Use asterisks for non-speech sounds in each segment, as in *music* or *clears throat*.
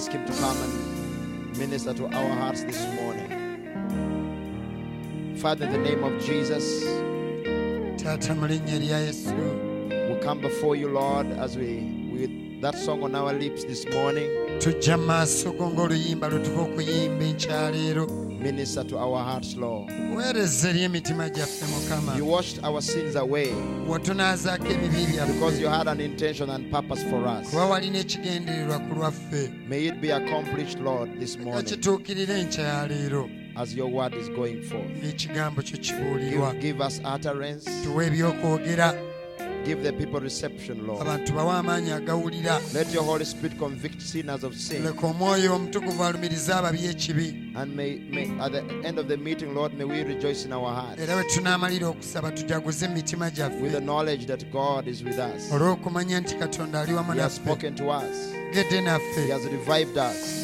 ask Him to come and minister to our hearts this morning. Father, in the name of Jesus, we come before you, Lord, as we, with that song on our lips this morning, tujja mu maaso go ng'oluyimba lwe tuva okuyimba enkyaleero minister to our hearts, Lord. weereza eri emitima gyaffe mukama You washed our sins away watunaazaako ebibi because you byaffe had an intention and purpose for us. kuba walina ekigendererwa ku lwaffe May it be accomplished, Lord, this nga morning kituukirira enkyaleero as your word is going forth. ng'ekigambo kyo kibuulirwa Give, give us utterance. Give the people reception, Lord. abantu bawe amaanyi agawulira Let your Holy Spirit convict sinners of sin. leka omwoyo omutukuvu alumiriza ababi ekibi And may, may at the end of the meeting, Lord, may we rejoice in our hearts era bwe tunaamalira okusaba tujaguze emitima with the knowledge that God is with us. olw'okumanya nti katonda ali wamu He has spoken to us. He has revived us.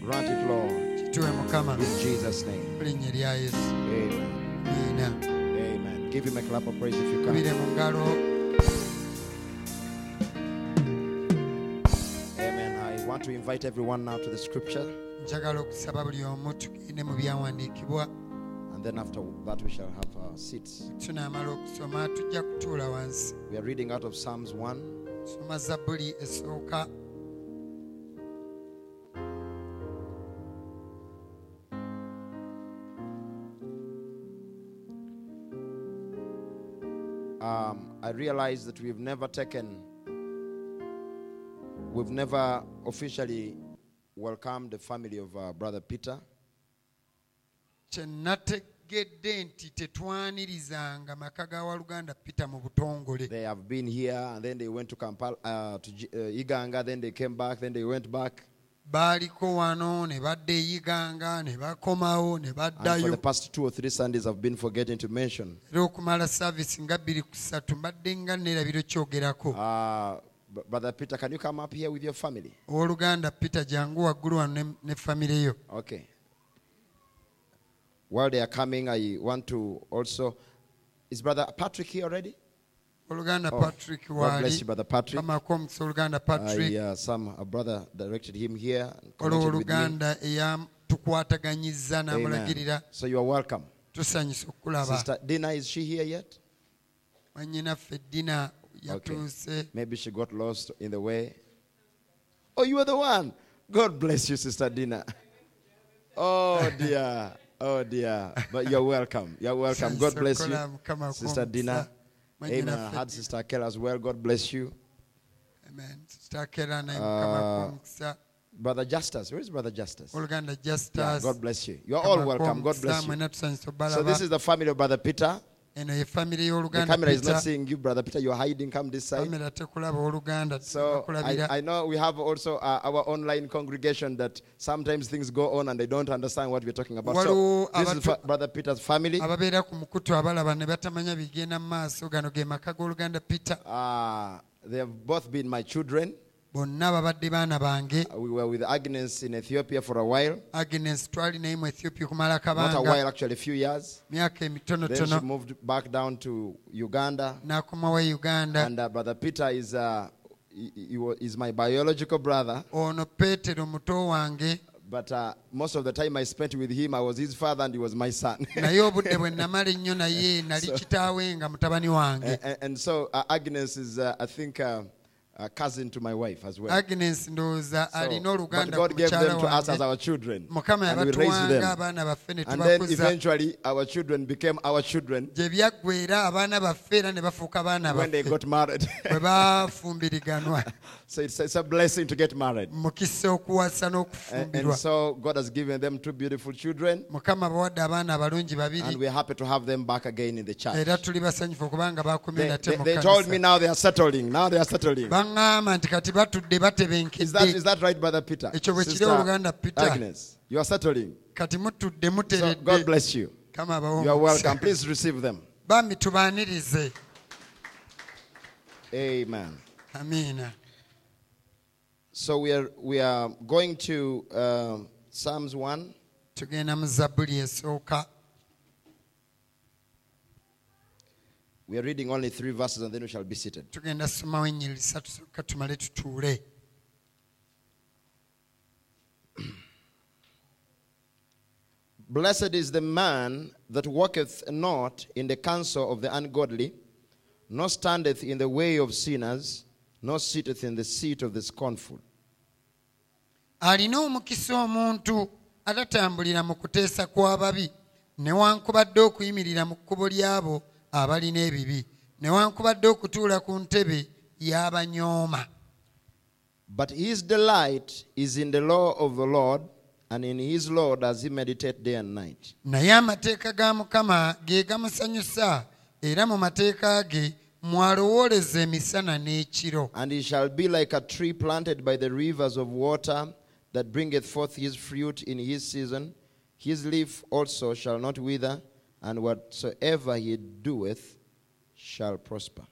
Grant it, Lord. In Jesus' name. mu linnya erya yesu Amen. Amen. Give him a clap of praise if you can. Amen. I want to invite everyone now to the scripture. njagala okusaba buli omu tugende mu byawandiikibwa And then after that, we shall have our seats. tunaamala okusoma tujja kutuula wansi We are reading out of Psalms 1. Um, I realized that we've never taken, we've never officially welcomed the family of uh, Brother Peter. kye nategedde nti tetwanirizanga maka ga waluganda pita mu butongole They have been here and then they went to Kampala, uh, to G- uh, Iganga, then they came back, then they went back. Baaliko wano ne badda eyiganga ne bakomawo ne And for baddayo the past two or three Sundays, I've been forgetting to mention. era okumala saavisi nga bbiri ku ssatu mbadde nga neerabiro kyogerako Uh, Brother Peter, can you come up here with your family? owooluganda peter jangu waggulu wano ne- ne famire yo Okay. While they are coming, I want to also. Is Brother Patrick here already? Oluganda Oh, patrick God bless waali you, Brother Patrick. kamako omukisa oluganda patrick I, uh, some a brother directed him here. olwo connected with me. oluganda eyatukwataganyizza n'amulagirira So you are welcome. tusanyusa okulaba Sister Dina, is she here yet? mwanyinaffe dina yatuuse Maybe she got lost in the way. Oh, you are the one. God bless you, Sister Dina. Oh dear. Oh dear. But you're welcome. You're welcome. God bless you. Sister. Dina. Amen. I had Sister Kel as well. God bless you. Amen. Sister naye Uh, Brother Justice. Where is Brother Justus? oluganda Yeah, God bless you. You're all welcome. God bless you. So this is the family of Brother Peter. Eno ye famire The camera is not seeing you, Brother Peter. You're hiding. Come this side. kamera tekulaba oluganda So I, I know we have also uh, our online congregation that sometimes things go on and they don't understand what we're talking about. So Waliwo this is abatu- fa- Brother Peter's family. ababeera ku mukutu abalaba ne batamanya bigenda mu maaso gano ge maka g'oluganda peter Uh, they have both been my children. Bonna babadde baana bange Uh, We were with Agnes in Ethiopia for a while. agnes twali naye mu ethiopia okumala Not a akabanga while, actually, a few years. myaka Then she emitonotono moved back down to Uganda. n'akomawo e uganda And uh, Brother Peter is, uh, he, he wa- is my biological brother. ono peetero muto wange But uh, most of the time I spent with him, I was his father and he was my son. *laughs* naye obudde bwe *laughs* namala ennyo naye nali kitaawe nga mutabani wange *laughs* and, and so uh, Agnes is, uh, I think, uh, a cousin to my wife as well. agnes ndowooza So, alina but oluganda God gave them to us as our children. mukama And we raised yabatuwanga them. abaana baffe ne And then eventually our children became our children gye byaggweera abaana baffe era ne bafuuka baana when they got married. *laughs* bwe bafumbiriganwa *laughs* so it's, it's a blessing to get married. mukisa okuwasa And, n'okufumbirwa and so God has given them two beautiful children. mukama bawadde abaana abalungi And we're happy to have them back again in the church. era tuli basanyufu okubanga bakumye They, nate they, mu they told me now they are settling. Now they are settling baŋŋamba nti kati batudde batebenkedde ekyo bwe kiri oluganda peter. Kati mutudde muteredde. kama abawo bambi tubaanirize. Amen. Amen. So we are, we are going to uh, Psalms 1. We are reading only three verses and then we shall be seated. tugenda somawo ennyiriri ssatu sokka tumale tutuule *clears throat* Blessed is the man that walketh not in the counsel of the ungodly, nor standeth in the way of sinners, nor sitteth in the seat of the scornful. alina omukisa omuntu atatambulira mu kuteesa kw'ababi newankubadde okuyimirira mu kkubo ly'abo abalina ebibi newankubadde okutuula ku ntebe y'abanyooma But his delight is in the law of the Lord, and in his law does he meditate day and night. naye amateeka ga mukama ge gamusanyusa era mu mateeka ge mwalowooleza emisana n'ekiro And he shall be like a tree planted by the rivers of water that bringeth forth his fruit in his season. His leaf also shall not wither, and whatsoever he doeth shall prosper.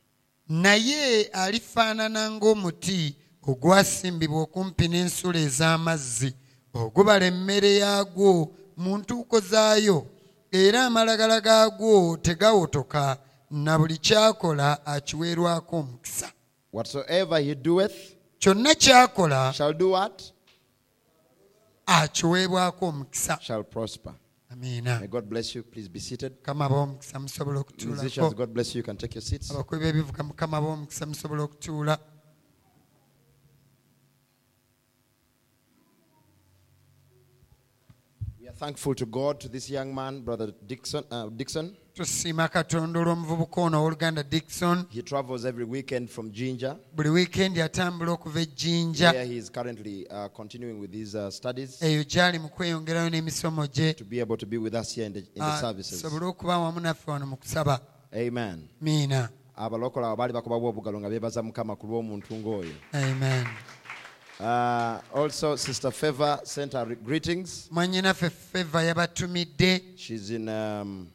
naye alifaanana ng'omuti ogwasimbibwa okumpi n'ensulo ez'amazzi ogubala emmere yaagwo mu ntuuko zaayo era amalagala gaagwo tegawotoka na buli kyakola akiweerwako omukisa Whatsoever he doeth kyonna ky'akola shall do what? akiweebwako omukisa Shall prosper. Amiina May God bless you. Please be seated. mukama b'omukisa musobola Musicians, okutuulako God bless you. You can take your seats. abakubi b'ebivuga mukama b'omukisa musobola okutuula We are thankful to God, to this young man, Brother Dixon. Uh, Dixon. Tusiima katonda olw'omuvubuka ono owooluganda dikson He travels every weekend from Jinja, buli wiikendi atambula okuva ejjinja where he is currently uh, continuing with his uh, studies, eyo gy'ali mu kweyongerayo n'emisomo gye. To be able to be with us here in the, in the services. okuba wamu naffe wano mu kusaba. Amen. miina. Abalokola abo baali bakubabwa obugalo nga beebaza mukama ku lw'omuntu ng'oyo. Amen. Uh, also sister favor sent her greetings. Feva she's in um,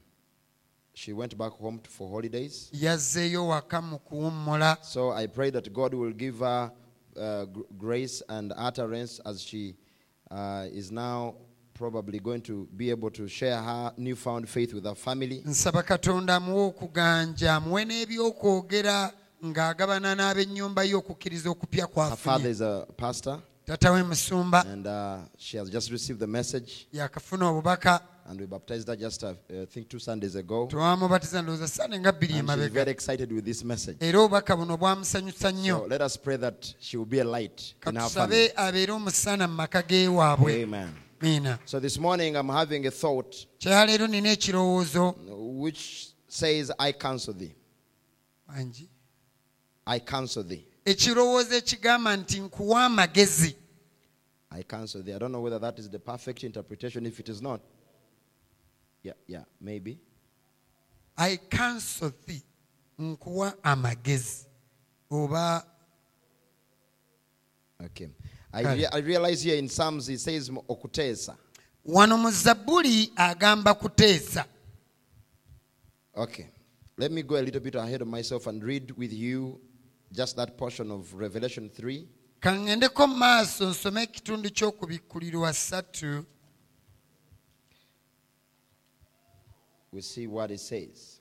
she went back home for holidays. Yazzeeyo waka mu kuwummula so i pray that god will give her uh, gr- grace and utterance as she uh, is now probably going to be able to share her newfound faith with her family. Nsaba katonda amuwe okuganja amuwe n'ebyokwogera ng'agabana n'ab'ennyumba ye okukkiriza okupya her father kwafunye is a pastor musumba. And uh, she has just received the message. Yakafuna obubaka. And we baptized her just uh, i think two sundays ago. Twamubatiza ndowooza sande nga bbiri and she's emabega. very excited with this message. Era obubaka buno bwamusanyusa nnyo. So let us pray that she will be a light in our family. katusabe abeere omusana mu maka geewaabwe Amen. miina. So this morning I'm having a thought kyaleero nina ekirowoozo. which says, I counsel thee. wangi I counsel thee. Ekirowoozo ekigamba nti nkuwa amagezi I counsel thee. I don't know whether that is the perfect interpretation. If it is not, yeah, yeah, maybe. i cancel thee nkuwa amagezi oba Okay. I, rea- I realize here in Psalms it says okutesa. wano mu zabbuli agamba kuteesa Okay. Let me go a little bit ahead of myself and read with you just that portion of Revelation 3. kaŋŋendeko mu maaso nsome ekitundu ky'okubikkulirwa ssatu We see what it says.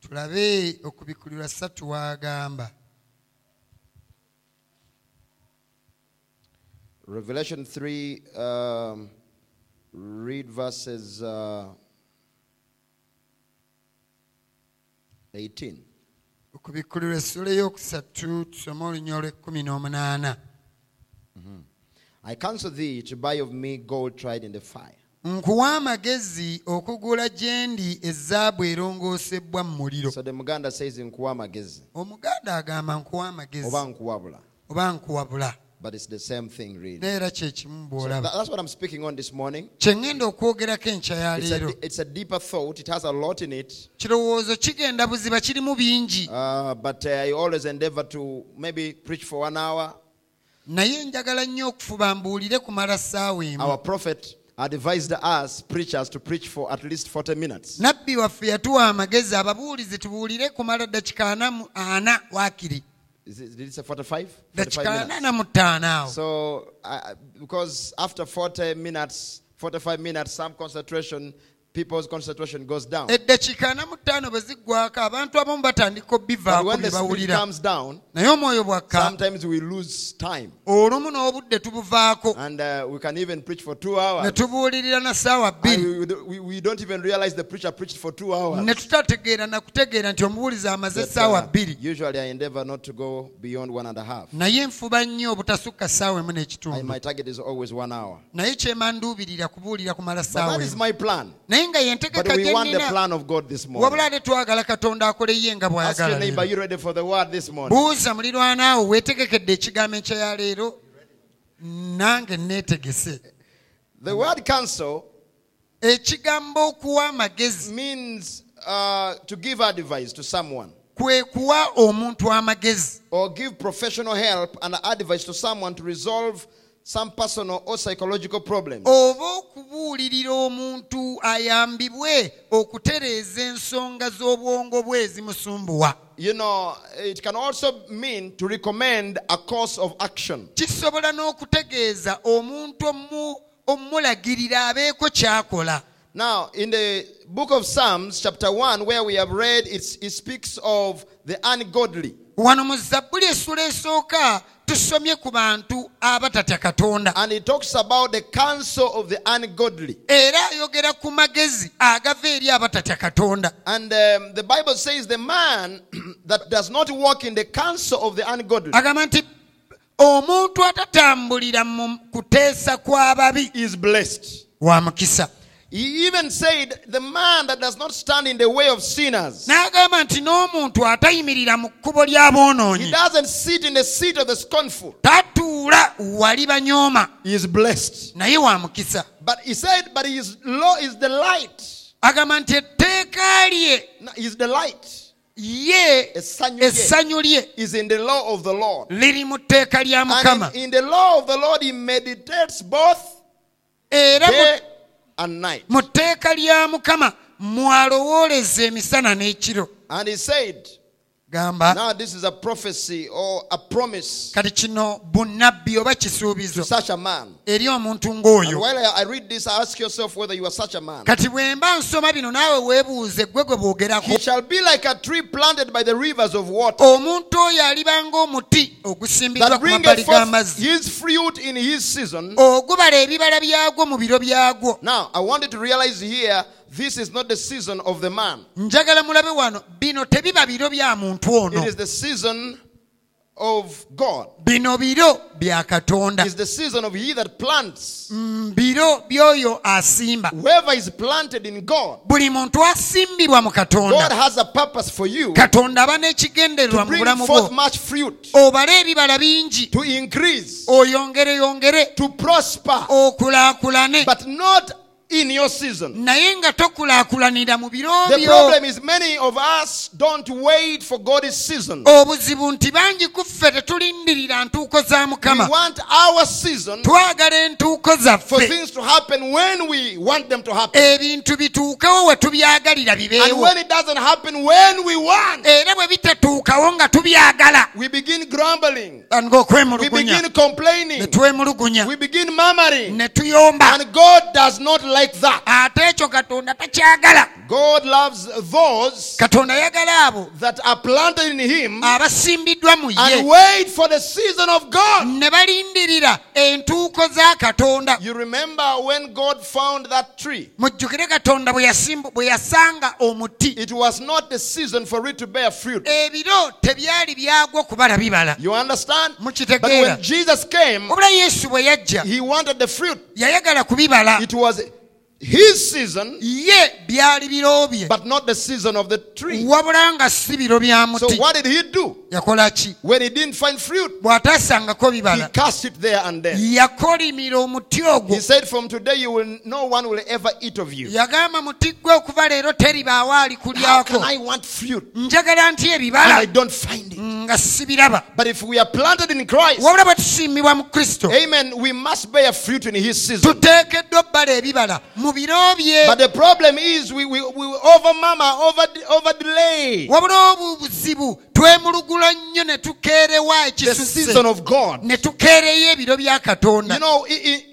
tulabe okubikkulirwa ssatu wagamba Revelation 3, um, read verses uh, 18. Okubikkulirwa essula ey'okusatu tusome olunya olw'ekkumi n'omunaana I counsel thee to buy of me gold tried in the fire, nkuwa amagezi okugula gye ndi ezaabu erongoosebbwa mu muliro. So the muganda says nkuwa amagezi omuganda agamba nkuwa amagezi oba nkuwabula. Oba nkuwabula but it's the same thing really. Naye era kye kimu So that's what i'm speaking on this morning. Kye ŋŋenda okwogerako enkya ya it's a, it's a deeper thought. It has a lot in it. Kirowoozo kigenda buziba kirimu bingi. Uh, but uh, i always endeavor to maybe preach for one hour. Naye njagala nnyo okufuba mbuulire kumala ssaawa emu. Our prophet advised us preachers to preach for at least 40 minutes. Nabbi waffe yatuwa amagezi ababuulizi tubuulire kumala dakiika ana waakiri Is it, did it say 45 45 dakiika minutes. na mu ttaano awo So, uh, because after 40 minutes, 45 minutes, some concentration, people's concentration goes down. eddakiika ana mu ttaano bwe ziggwako abantu abamu batandika But obbivaako when bye the speed bawulira comes down, naye omwoyo bwakka sometimes we lose time. olumu n'obudde tubuvaako And uh, we can even preach for two ne hours. tubuulirira na ssaawa And bbiri we, we, we don't even realize the preacher preached for two hours. ne tutategeera na kutegeera nti omubuulizi amaze But, essaawa uh, bbiri usually I endeavor not to go beyond one and a half. naye nfuba nnyo obutasukka ssaawa emu I, n'ekitundu my target is always one hour. naye kyemanduubirira kubuulira kumala But ssaawa that is emu my plan. naye nga ye But we want the plan of God this morning. wabula twagala katonda akole nga Ask your bw'ayagala neighbor, you ready for the word this morning? weetegekedde ekigambo ekya ya leero nange neetegese The word counsel ekigambo okuwa amagezi means uh, to give advice to someone kwe kuwa omuntu amagezi or give professional help and advice to someone to resolve some personal or psychological problems. oba okubuulirira omuntu ayambibwe okutereeza ensonga z'obwongo bwe ezimusumbuwa You know, it can also mean to recommend a course of action. kisobola n'okutegeeza omuntu omu- omulagirira abeeko ky'akola Now, in the book of Psalms, chapter 1, where we have read, it's, it speaks of the ungodly. Wano mu zabbuli essula esooka tusomye ku bantu abatatya katonda And it talks about the counsel of the ungodly. era ayogera ku magezi agava eri abatatya katonda And um, the Bible says the man *clears throat* that does not walk in the counsel of the ungodly agamba nti omuntu atatambulira mu kuteesa kw'ababi is blessed. wa mukisa He even said, The man that does not stand in the way of sinners, n'agamba nti n'omuntu atayimirira mu kkubo he doesn't sit in the seat of the scornful, tatuula wali banyooma he is blessed. naye wa mukisa But he said, But his law is the light. agamba nti etteeka lye No, His delight ye Essanyu lye. is in the law of the Lord. liri mu tteeka lya mukama in, in the law of the Lord, he meditates both era and night. mu tteeka lya mukama mwalowooleza emisana n'ekiro And he said, Now this is a prophecy or a promise kati kino bunnabbi oba to kisuubizo such a man. eri omuntu ng'oyo. While I I read this, I ask yourself whether you are such a man. kati bwe mba nsoma bino naawe weebuuze gwe gwe He boogerako shall be like a tree planted by the rivers of water. Omuntu oyo aliba ng'omuti ogusimbiddwa that ku mabbali g'amazzi his fruit in his season. ogubala ebibala byagwo mu biro byagwo Now, I want you to realize here, this is not the season of the man. njagala mulabe wano bino tebiba biro bya muntu ono. It is the season of God. bino biro bya katonda. It's the season of he that plants. Mm, biro by'oyo asimba. Whoever is planted in God, buli muntu asimbibwa mu God katonda has a purpose for you katonda aba n'ekigendererwa to mu bring bulamu forth bwo much fruit, obale ebibala bingi. to increase, oyongere yongere. to prosper, okulaakulane but not in your season. naye nga tokulaakulanira mu biro The problem is many of us don't wait for God's season. obuzibu nti bangi ku ffe tetulindirira ntuuko za We want our season for things to happen when we want them to happen. ebintu bituukewo we tubyagalira And when it doesn't happen when we want, era bwe bitatuukawo nga tubyagala we begin grumbling. We begin complaining. We begin murmuring. And God does not like that. ate ekyo katonda takyagala God loves those katonda ayagala abo that are planted in Him abasimbiddwa mu and ye wait for the season of God. ne balindirira entuuko za katonda You remember when God found that tree? mujjukire katonda bwe yasimbu- bwe yasanga omuti It was not the season for it to bear fruit. ebiro tebyali byagwo kubala bibala You understand? But mukitegeera when Jesus came, obula yesu bwe yajja He wanted the fruit. yayagala It was His season, ye byali biro bye but not the season of the tree. wabula nga si biro bya So what did He do? yakola ki When He didn't find fruit, He cast it there and then. yakolimira omuti ogwo He said, From today, you will, no one will ever eat of you. yagamba muti gwe okuva leero teribaawo ali How can I want fruit njagala nti and I don't find it? nga sibiraba But if we are planted in Christ, wabula bwe tusiimibwa mu kristo amen, we must bear fruit in His season. tuteekeddwa obbala ebibala mu biro bye But the problem is we, we, we over mama, over, over delay wabula obuzibu twemulugula nnyo ne tukeerewa the season of God. ne tukeereyo ebiro bya katonda You know, i- i-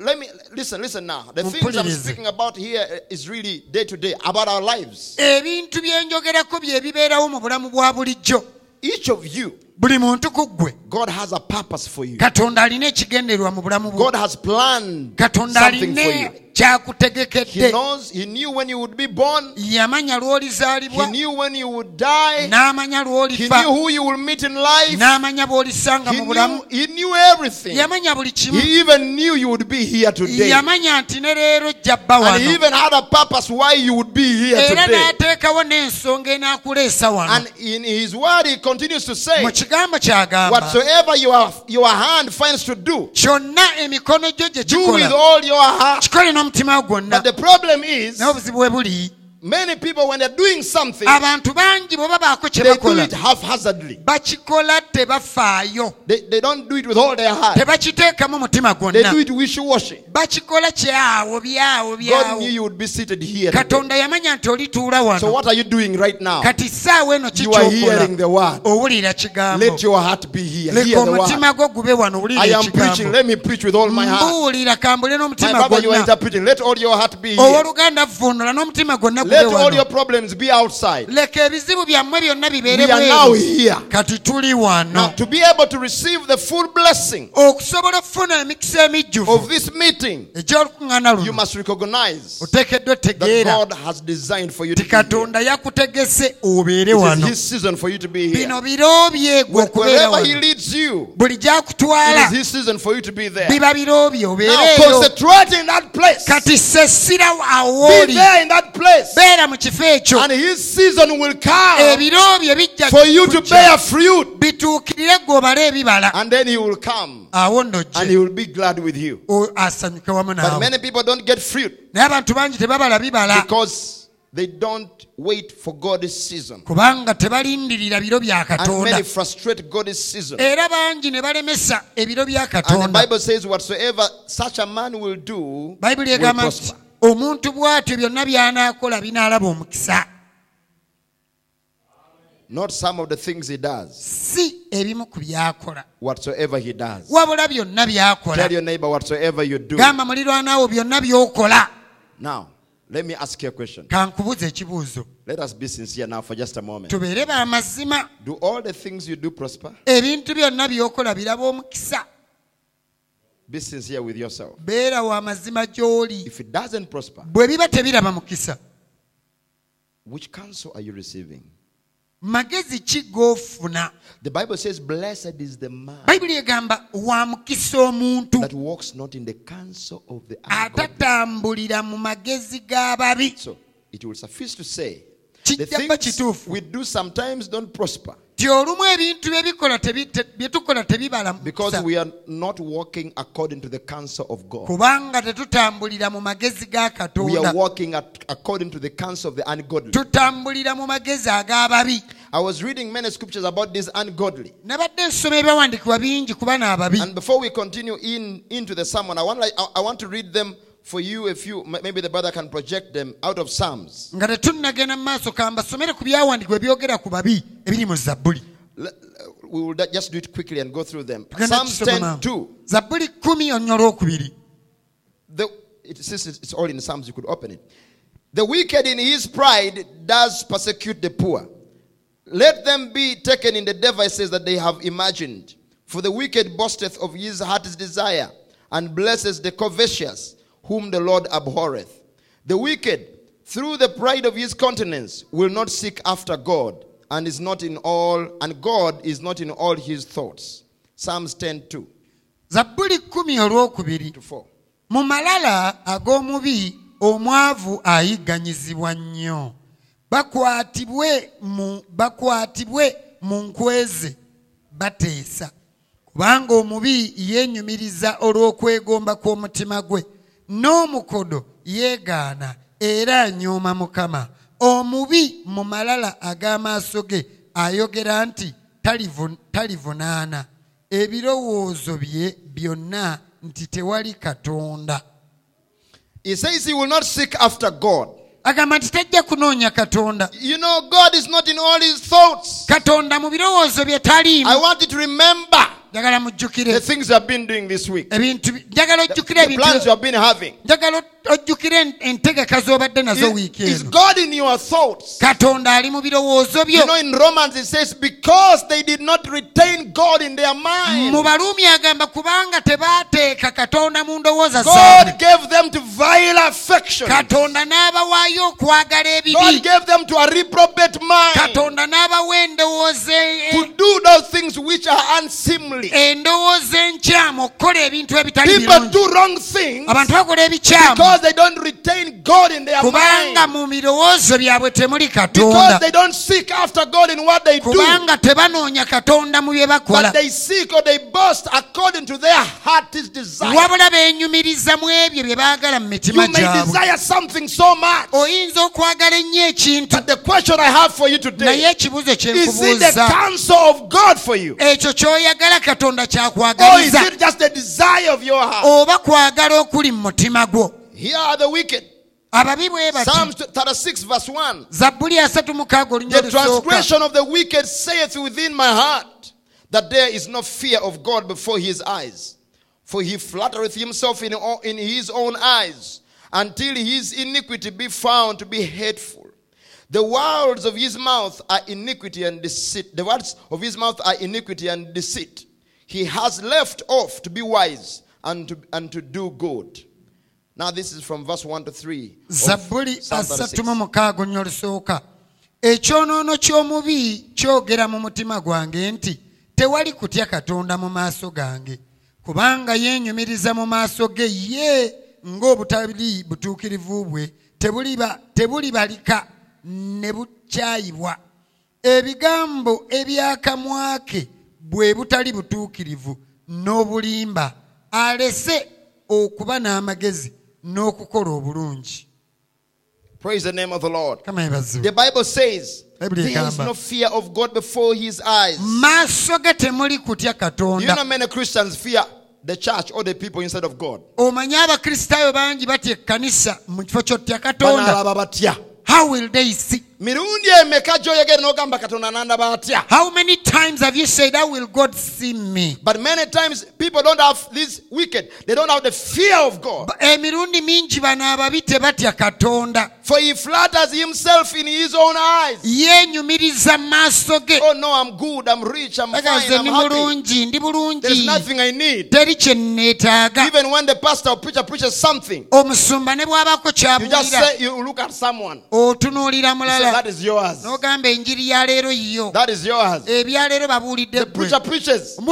let me listen, listen now. The things I'm speaking about here is really day to day about our lives. ebintu bye njogerako bye bibeerawo mu bulamu bwa bulijjo Each of you, buli muntu ku ggwe God has a purpose for you. katonda alina ekigendererwa mu bulamu bwo God has planned katonda something for alina you. He kyakutegekedde knows, He knew when you would be born, yamanya He lw'olizaalibwa knew when you would die, n'amanya He lw'olifa. knew who you will meet in life, n'amanya bw'olisanga He mu bulamu. knew, everything. yamanya buli kimu. He even knew you would be here today. yamanya nti ne leero jja bba And he wano. even had a purpose why you would be here era today. n'ateekawo n'ensonga enaakuleesa wano. And in his word, he continues to say, mu kigambo ky'agamba Whatsoever your, your hand finds to do, kyonna emikono gyo gye do with gikola all your heart. kikole n'omutima gwo gwonna But the problem is, naye obuzibu bwe buli many people, when they're doing something, abantu bangi bwe babaako kye they do it haphazardly. bakikola tebafaayo They, they don't do it with all their heart. tebakiteekamu mutima They gwonna do it wishy-washy. bakikola kyawo byawo knew byawo you would be seated here. today. katonda yamanya nti olituula So wano what are you doing right now? kati saawa eno You are kikyokola hearing the word. owulira kigambo Let your heart be here. Hear the word. omutima gwo gube wano owulira I am preaching. Let me preach with all my heart. mbuulira kambule My n'omutima brother, you are gwonna interpreting. Let all your heart be here. owooluganda vvuunula n'omutima gwonna gube Let all your problems be outside. leka ebizibu byammwe byonna bibeere We are now bweru here. kati tuli Now, wano to be able to receive the full blessing okusobola okufuna emikisa emijjuvu of this meeting, egy'olukuŋŋaana you must recognize oteekeddwa that otegeera God has designed for you to ti be here. katonda yakutegese obeere wano His season for you to be here. bino biro bye okubeera Wherever He wano leads buli gyakutwala is His season for you to be there. biba biro bye Now, concentrate in that place. kati sessira awo Be oli there in that place. beera mu kifo ekyo And His season will come ebiro bye bijja for you to bear fruit. bituukirire gwe ebibala And then He will come awo and He will be glad with you. asanyuke wamu But naawe many people don't get fruit naye abantu bangi tebabala bibala because they don't wait for God's season. kubanga tebalindirira biro bya And many frustrate God's season. era bangi ne balemesa ebiro bya And the Bible says, whatsoever such a man will do, will prosper. Omuntu bw'atyo byonna by'anaakola binaalaba omukisa Not some of the things he does, si ebimu ku by'akola whatsoever he does. wabula byonna by'akola Tell your neighbor, whatsoever you do. gamba mulirwanaawo byonna by'okola Now, let me ask you a question. kankubuza ekibuuzo Let us be sincere now for just a moment. tubeere b'amazima Do all the things you do prosper? ebintu byonna by'okola biraba omukisa Be sincere with yourself. beera wa mazima gy'oli. If it doesn't prosper, bwe biba tebiraba mukisa which counsel are you receiving? magezi ki g'ofuna? The Bible says, Blessed is the man bayibuli egamba wa mukisa omuntu. that walks not in the counsel of the ungodly. atatambulira mu magezi g'ababi So it will suffice to say the kijja kuba things kituufu. we do sometimes don't prosper ti olumu ebintu byebikola tebi- te- bye tukola tebibala mu because we are not walking according to the counsel of God. tetutambulira mu magezi ga We are walking at, according to the counsel of the ungodly. mu magezi ag'ababi I was reading many scriptures about this ungodly. nabadde nsoma ebyawandiikibwa bingi kuba n'ababi And before we continue in into the sermon, I want, like, I, I want to read them for you. Few, m- maybe the brother can project them out of Psalms. nga tetunnagenda mu maaso kambasomere ku byawandiikibwa ebyogera ku babi ebiri mu zabbuli We will just do it quickly and go through them. Psalms 10 2. zabbuli kumi onyo olwokubiri The, it says it's it's all in Psalms, you could open it. The wicked in his pride does persecute the poor. Let them be taken in the devices that they have imagined. For the wicked boasteth of his heart's desire, and blesses the covetous, whom the Lord abhorreth. The wicked, through the pride of his countenance, will not seek after God, and is not in all, and God is not in all his thoughts. Psalms 10 2 zabbuli kumi olwokubiri to 4. mu malala ag'omubi omwavu ayigganyizibwa nnyo bakwatibwe mu bakwatibwe mu nkweze bateesa kubanga omubi yeenyumiriza olw'okwegomba kw'omutima gwe n'omukodo yeegaana era anyooma mukama. Omubi mu malala ag'amaaso ge ayogera nti "Talivu- talivunaana. Ebirowoozo bye byonna nti tewali katonda. He says he will not seek after God. agamba nti tajja kunoonya katonda. You know, God is not in all his thoughts. katonda mu birowoozo bye I taliimu want you to remember njagala the things you have been doing this week, ebintu bi- njagala the, ojjukire the plans you have been having. njagala ojjukire en- entegeka z'obadde nazo Is, wiiki is God in your thoughts? katonda ali mu birowoozo byo You know, in Romans it says, because they did not retain God in their mind, mu baluumi agamba kubanga tebaateeka katonda mu ndowooza God gave them to vile affection. katonda n'abawaayo okwagala ebibi God gave them to a reprobate mind katonda n'abawa endowooza to do those things which are unseemly. Endowooza enkyamu okukola ebintu ebitali People do wrong things abantu bakola ebikyamu because they don't retain God in their kubanga mu birowoozo byabwe temuli Because they don't seek after God in what they do. tebanoonya katonda mu bye bakola But they seek or they boast according to their heart's desire. wabula beenyumiriza mu ebyo bye baagala mu mitima You may desire something so much. okwagala ennyo ekintu the question I have for you naye today ekibuzo is it the kyenkubuuza counsel of God for you? ekyo ky'oyagala katonda Or oh, is kyakwagaliza it just the desire of your heart? oba kwagala okuli mu mutima gwo Here are the wicked. ababi bwe bati Psalms 36, verse 1. zabbuli asatu mukaaga olunya The transgression of the wicked saith within my heart that there is no fear of God before his eyes. For he flattereth himself in, in his own eyes until his iniquity be found to be hateful. The words of his mouth are iniquity and deceit. The words of his mouth are iniquity and deceit. He has left off to be wise and to, and to do good. Now, this is from verse 1 to 3. of zabbuli Psalm asatu 36. mu mukaaga olunya olusooka ekyonoono ky'omubi kyogera mu mutima gwange nti tewali kutya katonda mu maaso gange kubanga yeenyumiriza mu maaso ge ye ng'obutali butuukirivu bwe tebuliba- tebulibalika ne bukyayibwa ebigambo ebyakamwa ke bwe butali butuukirivu n'obulimba alese okuba n'amagezi n'okukola obulungi Praise the name of the Lord. The Bible says there is no fear of God before his eyes. You know, many Christians fear the church or the people instead of God. how will they see mirundi emeka gy'oyogera n'ogamba katonda nandaba atya how many times have you said how will god see me? But many times people don't have this wicked they don't have the fear of god. Emirundi eh, mingi bano ababi tebatya katonda. For he flatters himself in his own eyes. Yeenyumiriza mu maaso ge. Oh no i'm good i'm rich i'm fine i'm happy. there's nothing i need. Teri kye neetaaga even when the pastor or preacher preaches something omusumba ne bw'abaako you just say you look at someone. Otunuulira you mulala that is yours. n'ogamba enjiri ya leero yiyo. That is yours. Babuulidde the ggwe. preacher preaches. And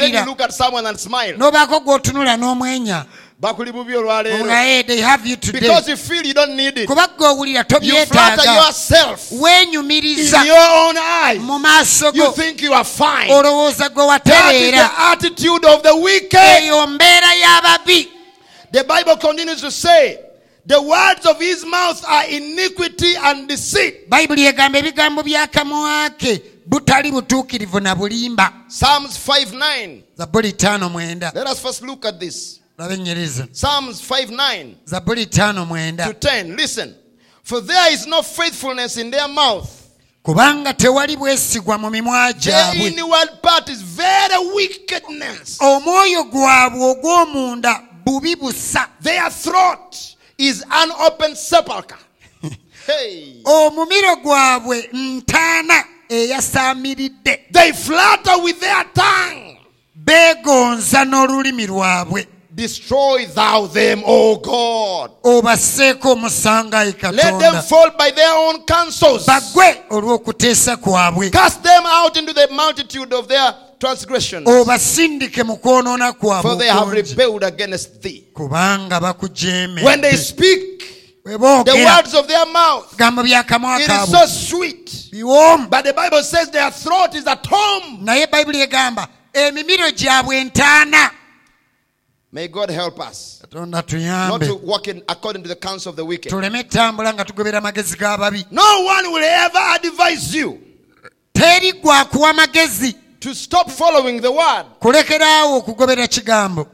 then you look at someone and smile. N'obaako gw'otunula n'omwenya. Bakuli bubi olwaleero. They have you today. Because you feel you don't need it. Kuba ggwe owulira you flatter tobyetaaga yourself. In your own eyes. mu maaso you go think you are fine. Olowooza gwe that is watereera. the attitude of the wicked. Eyo mbeera y'ababi the bible continues to say the words of his mouth are iniquity and deceit. Bayibuli egamba ebigambo by'akamwa ke butali butuukirivu na bulimba. Psalms 5 9 zabbuli ttaano mwenda. Let us first look at this. Psalms 5 9 zabbuli ttaano to 10 listen. For there is no faithfulness in their mouth. Kubanga tewali bwesigwa mu mimwa gyabwe. Part is very wickedness. Omwoyo gwabwe ogw'omunda bubi busa. Their throat is an open sepulchre. *laughs* Hey. Omumiro gwabwe ntaana eyasaamiridde. They flatter with their tongue. Beegonza n'olulimi lwabwe. Destroy thou them o god. Obasseeko omusanga ayi let them katonda fall by their own counsels. Bagwe olw'okuteesa kwabwe. Cast them out into the multitude of their transgressions obasindike mu kwonoona kwabwe for they have rebelled against thee. When they speak the words of their mouth it is so sweet. But the bible says their throat is a home. Naye bayibuli egamba emimiro gyabwe ntaana may god help us not to walk in according to the counsel of the wicked. Tuleme ettambula nga tugobera amagezi g'ababi. No one will ever advise you. Teri gwakuwa magezi to stop following the word. Kulekeraawo okugobera kigambo.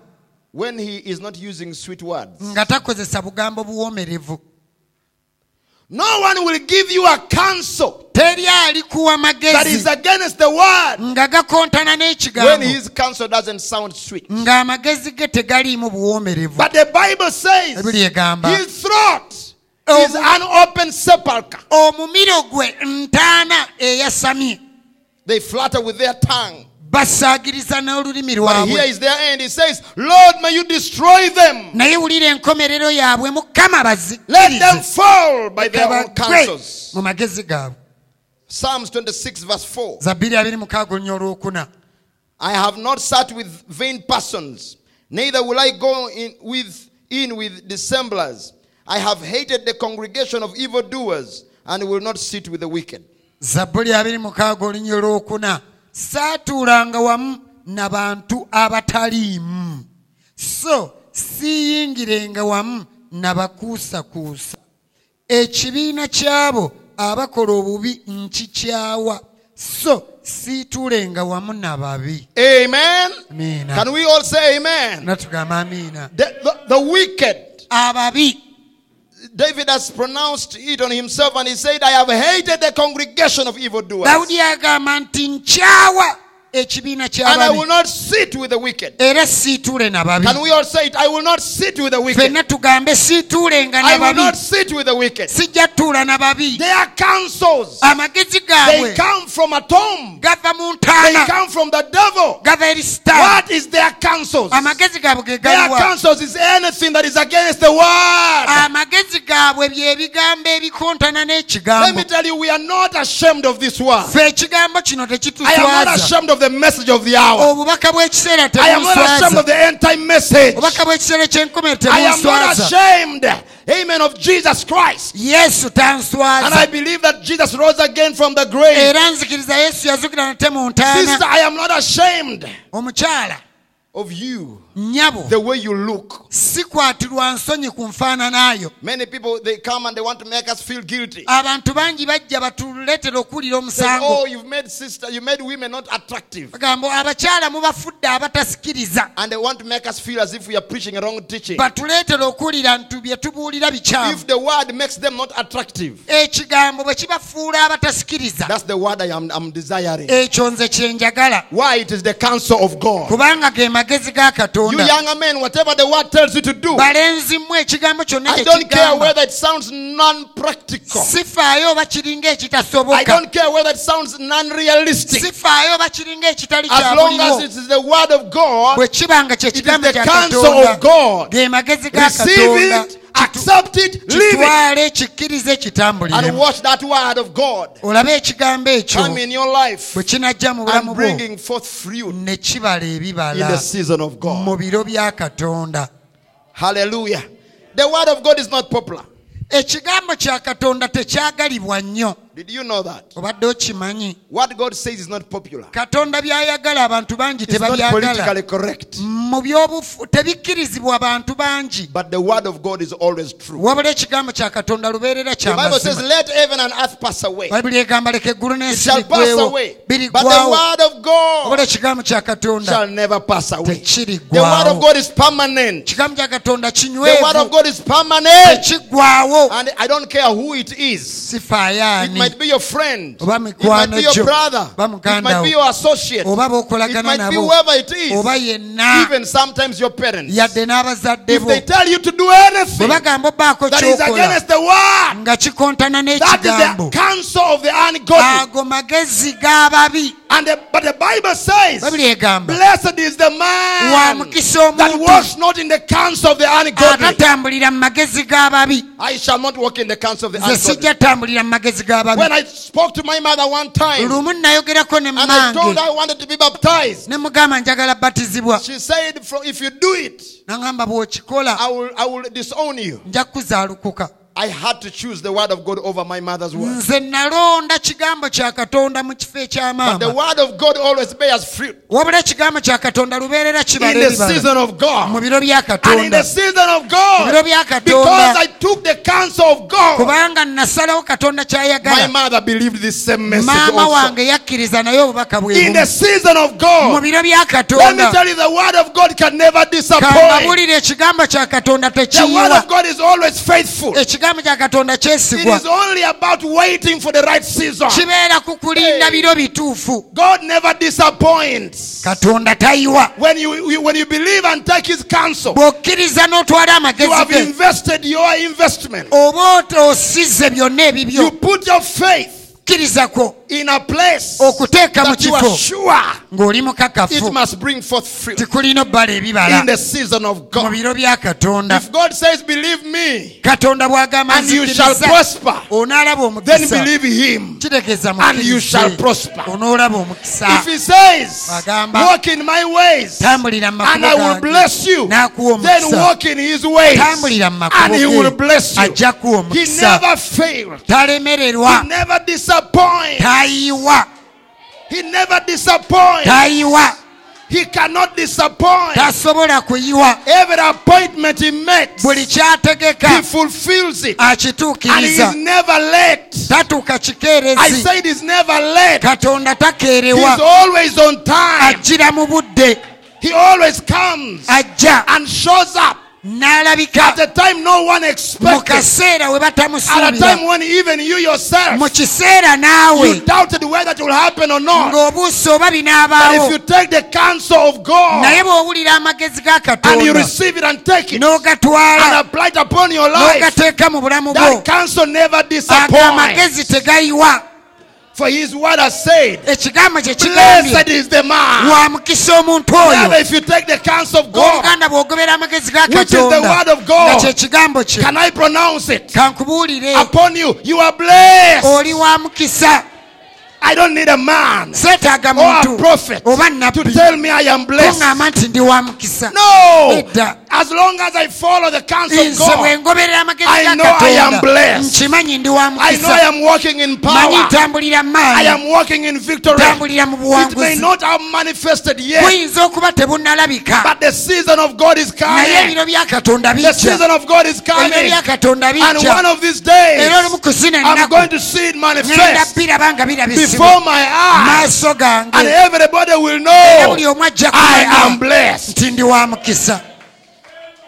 When he is not using sweet words. Nga takozesa bugambo buwoomerevu No one will give you a counsel teri alikuwa that is magezi against the word. Nga gakontana when n'ekigambo his counsel doesn't sound sweet. ng'amagezi ge tegaliimu buwoomerevu But the Bible says ebiri egamba his throat is an open sepulchre. omumiro gwe ntaana eyasamye They flatter with their tongue. basaagiriza n'olulimi But here lwabwe their end. He says, Lord, may you destroy them. naye wulira enkomerero yaabwe mukama Let them bazikirize fall by their own bagwe counsels. mu magezi gaabwe Psalms 26, verse 4. zabbiri abiri mukaaga olunya olwokuna I have not sat with vain persons, neither will I go in with, in with dissemblers. I have hated the congregation of evildoers and will not sit with the wicked. Zabbuli abiri mukaaga olunya olwokuna. Saatuulanga wamu na bantu abataliimu. So siiyingirenga wamu na bakuusakuusa. Ekibiina ky'abo abakola obubi nkikyawa so siituulenga wamu na babi. Amen. amiina. Natugamba amiina. Ababi David has pronounced it on himself and he said, I have hated the congregation of evildoers. Dawudi agamba nti nkyawa ekibiina And I will not sit with the wicked. era siituule na babi Can we all say it? I will not sit with the wicked. tugambe siituulenga I na will not babi sit with the wicked. sijja tuula na babi Their counsels, amagezi they gaabwe come from a tomb. gava mu They ntaana come from the devil. gava eri sitaani What is their counsels? gaabwe ge Their counsels is anything that is against the word. amagezi gaabwe bye bigambo ebikontana Let me n'ekigambo tell you, we are not ashamed of this word. ffe ekigambo kino I am not tekituswaza of the message of the hour. I am not ashamed of the end time message. obubaka bw'ekiseera ekyenkomere I am not ashamed, amen, of Jesus Christ. yesu And I believe that Jesus rose again from the grave. era nzikiriza yesu yazukira nate mu Sister, I am not ashamed of you, nnyabo the way you look. sikwatirwa nsonyi ku nfaananaayo Many people, they come and they want to make us feel guilty. abantu bangi bajja batuleetera okuwulira omusango oh, you've made sister, you made women not attractive. bagamba abakyala mubafudde abatasikiriza And they want to make us feel as if we are preaching a wrong teaching. batuleetera okuwulira nti bye tubuulira bikyamu If the word makes them not attractive, ekigambo bwe kibafuula abatasikiriza that's the word I am I'm desiring. ekyo nze kyenjagala Why? It is the counsel of God. kubanga ge magezi ga You katonda younger men, whatever the word tells you to do, ekigambo kyonna I don't care whether it sounds non-practical. sifaayo oba kiringa I don't care whether it sounds non-realistic. oba kiringa ekitali As long as kyabuliwo it is the word of God, bwe kiba nga it is kyekigambo the kya counsel katonda of God. ge magezi ga katonda accept it, kitwale kikkirize and watch that word of God olabe ekigambo ekyo come in your life bwe kinajja mu bulamu and bwo bringing forth fruit ne kibala in the season of God. mu biro bya katonda Hallelujah. The word of God is not popular. ekigambo kya katonda tekyagalibwa nnyo Did you know that? obadde okimanyi What God says is not popular. katonda by'ayagala abantu bangi It's not tebabyagala politically correct. mu byobufu tebikkirizibwa abantu bangi But the word of God is always true. wabula ekigambo kya katonda lubeerera The Bible says, kyamazima Let heaven and earth pass away. bayibuli egamba leka eggulu It n'ensi shall pass away. But the word of wabula God ekigambo kya katonda shall never pass away. The word tekiriggwawo of God is permanent. ekigambo kya katonda The word of kinywevu God is permanent. tekiggwawo And I don't care who it is. sifaayo ani might be your friend. It might be your brother. It might be your associate. It might be whoever it is. Even sometimes your parents. If they tell you to do anything that is against the word, that is the counsel of the ungodly. Ago magezi g'ababi And the, but the Bible says, Blessed is the man that walks not in the counsel of the ungodly. atatambulira mu magezi g'ababi I shall not walk in the counsel of the ungodly. sijja tambulira mu magezi g'ababi When I spoke to my mother one time lumu nayogerako ne and I told her I wanted to be baptized, ne mugamba njagala batizibwa she said, If you do it, I will, I will disown you. I had to choose the word of God over my mother's word. nze nalonda kigambo kya katonda mu kifo But the word of God always bears fruit. Ekigambo kya katonda lubeerera kibala in the season of God. biro bya And in the season of God, bya because I took the counsel of God, nasalawo katonda my kyayagala mother believed this same message also. wange yakkiriza naye obubaka bwe In the season of God, biro bya let me tell you, the word of God can never disappoint. kambabulire ekigambo kya katonda The word tekiyiwa of God is always faithful. ekigambo kya katonda kyesigwa only about waiting for the right season. kibeera ku kulinda biro bituufu God never disappoints. katonda tayiwa When you, you- when you believe and take his counsel, bw'okkiriza n'otwala you amagezi have invested your investment. oba osize byonna ebibyo You put your faith kwo in a place okuteeka mu that you are kifo. sure ng'oli it mukakafu must bring forth fruit tikulina obbala ebibala. in the season of mu God. biro bya katonda. If God says, Believe me, katonda bw'agamba and you shall nzikiriza prosper, onaalaba then omukisa believe him. kitegeeza and you shall prosper. onoolaba omukisa. If he says, Walk in my ways, tambulira mu and I makubo will bless you, n'akuwa then omukisa. walk in his ways, tambulira mu and he will ge bless you. ajja kuwa He omukisa. talemererwa He never disappoints. He never disappoints. tayiwa He cannot disappoint. tasobola kuyiwa Every appointment he makes, buli he fulfills it. And he akituukiriza is never late. tatuuka I kikeerezi said he's never late. katonda He's takeerewa always on time. ajjira mu budde He always comes ajja and shows up n'alabika. A time no one mu kaseera we At a time batamusuubira when even you yourself mu kiseera naawe you doubted it will happen or not. ng'obuusa oba binaabaawo you take the counsel of God naye bw'owulira amagezi ga katonda receive it and take it and n'ogatwala apply it upon your life, n'ogateeka mu bulamu bwo that counsel never ago amagezi tegayiwa For his word has said, ekigambo kye kigambye Blessed is the man. wa omuntu Rather, if you take the counsel of God, oluganda bw'ogobera amagezi ga Which is the katonda word of God. kye kigambo kye can I pronounce it kankubuulire upon you? You are blessed. oli wa mukisa I don't need a man seetaaga or a muntu prophet oba to tell me I am blessed. nti ndi wa mukisa No. Edda. As long as I follow the counsel of God, I know I am blessed. nkimanyi ndi wa I know I am walking in power. I am walking in victory. It may not have manifested yet, buyinza okuba tebunnalabika but the season of God is coming. ebiro bya katonda The season of God is coming. And one of these days, era olumu ku zino I'm going to see it manifest biraba nga birabisibwa before my eyes. And everybody will know I am blessed. nti ndi wa mukisa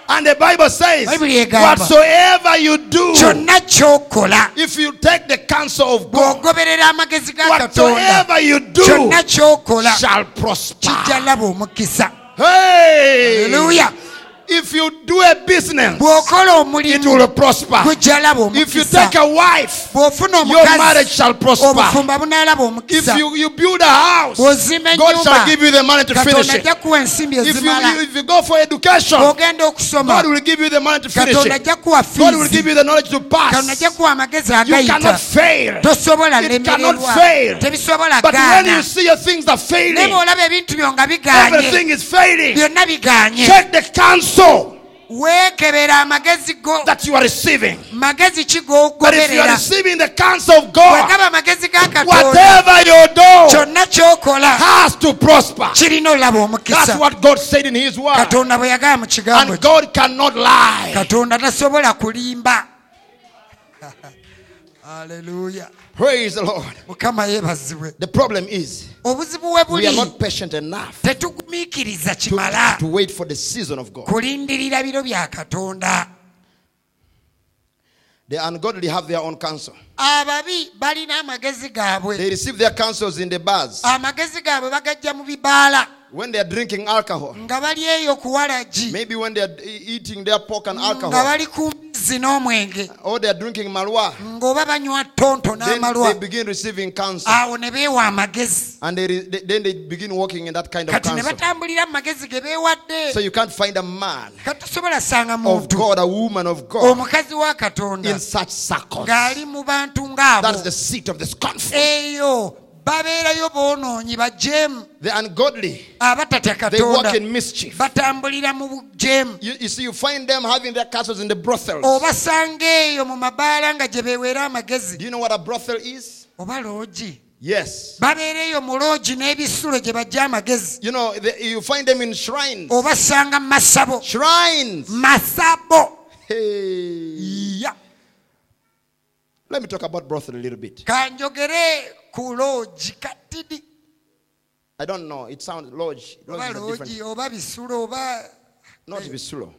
And the Bible says, whatsoever you do, if you take the counsel of God, bw'ogoberera amagezi ga katonda whatsoever you do shall prosper. kijja laba omukisa Hey! Hallelujah. If you do a business, it will prosper. If you take a wife, your marriage shall prosper. If you, you build a house, God shall give you the money to finish it. ajja kuwa ensimbi If you, if you go for education, God will give you the money to finish it. God will give you the knowledge to pass. ajja kuwa amagezi You cannot fail. It cannot fail. But when you see your things are failing, bw'olaba ebintu byo nga bigaanye everything is failing, check the counsel weekebera amagezi go that you are receiving. magezi ki But if you are receiving the counsel of God, amagezi ga katonda whatever you do kyonna ky'okola has to prosper. kirina olaba That's what God said in His word. katonda bwe yagamba mu kigambo And kye God cannot lie. katonda tasobola kulimba *laughs* aleluya Praise the Lord. The problem is we are not patient enough to, kimala to wait for the season of God. kulindirira biro bya katonda The ungodly have their own counsel. ababi balina amagezi gaabwe They receive their counsels in the bars. Amagezi gaabwe bagajja mu bibaala When they are drinking alcohol, nga bali eyo ku maybe when they are eating their pork and nga alcohol, bali ku mbizzi n'omwenge. Or they are drinking malwa, ng'oba banywa tonto n'amalwa they begin receiving counsel. awo ne beewa amagezi. And they, then they begin walking in that kind of kati ne batambulira mu magezi ge So beewadde you can't find a man katosobola sanga muntu. God, a woman of God, omukazi wa katonda in such circles. ng'ali mu bantu That's ng'abo the seat of the scornful. eyo babeerayo boonoonyi bajeemu The ungodly, abatatya they walk in mischief. batambulira mu bujeemu You, you see, you find them having their castles in the brothels. obasanga eyo mu mabaala nga gye beeweera amagezi Do you know what a brothel is? Yes. babeera mu loogi n'ebisulo gye bajja amagezi You know, you find them in shrines. obasanga mu masabo Shrines. masabo Let me talk about brothel a little bit. Kanjogere ku loogi katidi I don't know. It sounds lodge. Lodge different. oba bisulo oba Not eh. bisulo.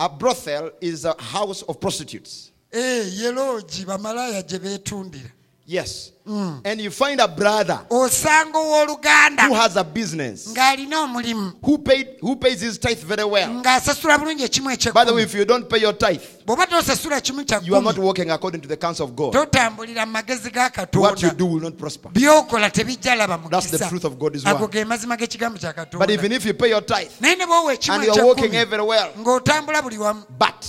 A brothel is a house of prostitutes. Eh, Ye loogi bamalaaya gye beetundira Yes. Mm. And you find a brother osanga who has a business, ng'alina omulimu who paid who pays his tithe very well. ng'asasula bulungi ekimu By the way, ekyekumi if you don't pay your tithe, bw'oba tosasula kimu kya you are not walking according to the counsel of God. totambulira mu magezi ga What you katonda do will not prosper. by'okola tebijja laba That's the mukisa truth of God is ago one. ge mazima g'ekigambo kya But katonda even if you pay your tithe naye ne bw'owa ekimu and you're walking ekyekumi very well, ng'otambula buli wamu but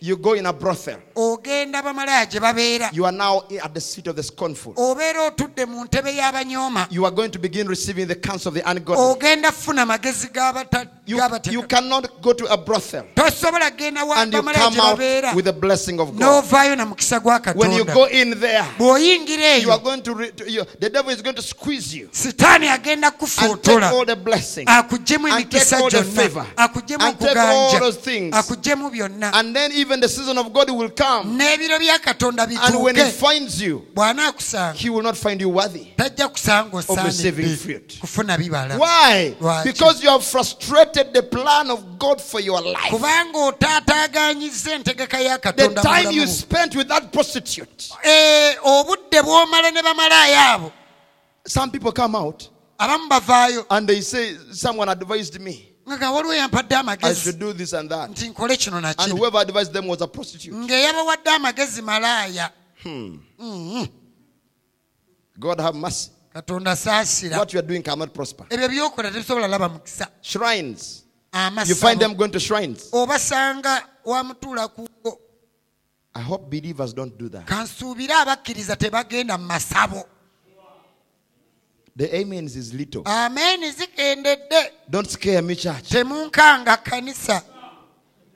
you go in a brothel, ogenda bamalaaya gye babeera. You are now at the seat of the scornful. obeera otudde mu ntebe y'abanyooma. You are going to begin receiving the counsel of the ungodly. ogenda kufuna magezi You, you cannot go to a brothel tosobola and you come out with the blessing of God. n'ovaayo mukisa gwa When you go in there, you are going to, re- to you, the devil is going to squeeze you and take all the blessing and take all the favor and take all those things. byonna And then even the season of God will come. n'ebiro bya katonda And when he bituuke finds you, bw'anaakusanga he will not find you worthy. tajja kusanga receiving osaanidde fruit. kufuna bibala Why? Lwaki? Because you have frustrated the plan of God for your life. kubanga otaataaganyizza entegeka ya The katonda mu time you bulamu spent with that prostitute. Eh, obudde bw'omala ne bamalaaya abo Some people come out abamu bavaayo and they say, Someone advised me nga ga waliwo yampadde I should do this and that. nti nkole kino And whoever advised them was a prostitute. amagezi malaaya hmm. mm-hmm. God have mercy. What you are doing cannot prosper. ebyo byokola tebisobola laba mukisa Shrines. You find them going to shrines. obasanga wamutuula kugo I hope believers don't do that. The amens is little. Amen zikendedde. Don't scare me church. Temunkanga kanisa.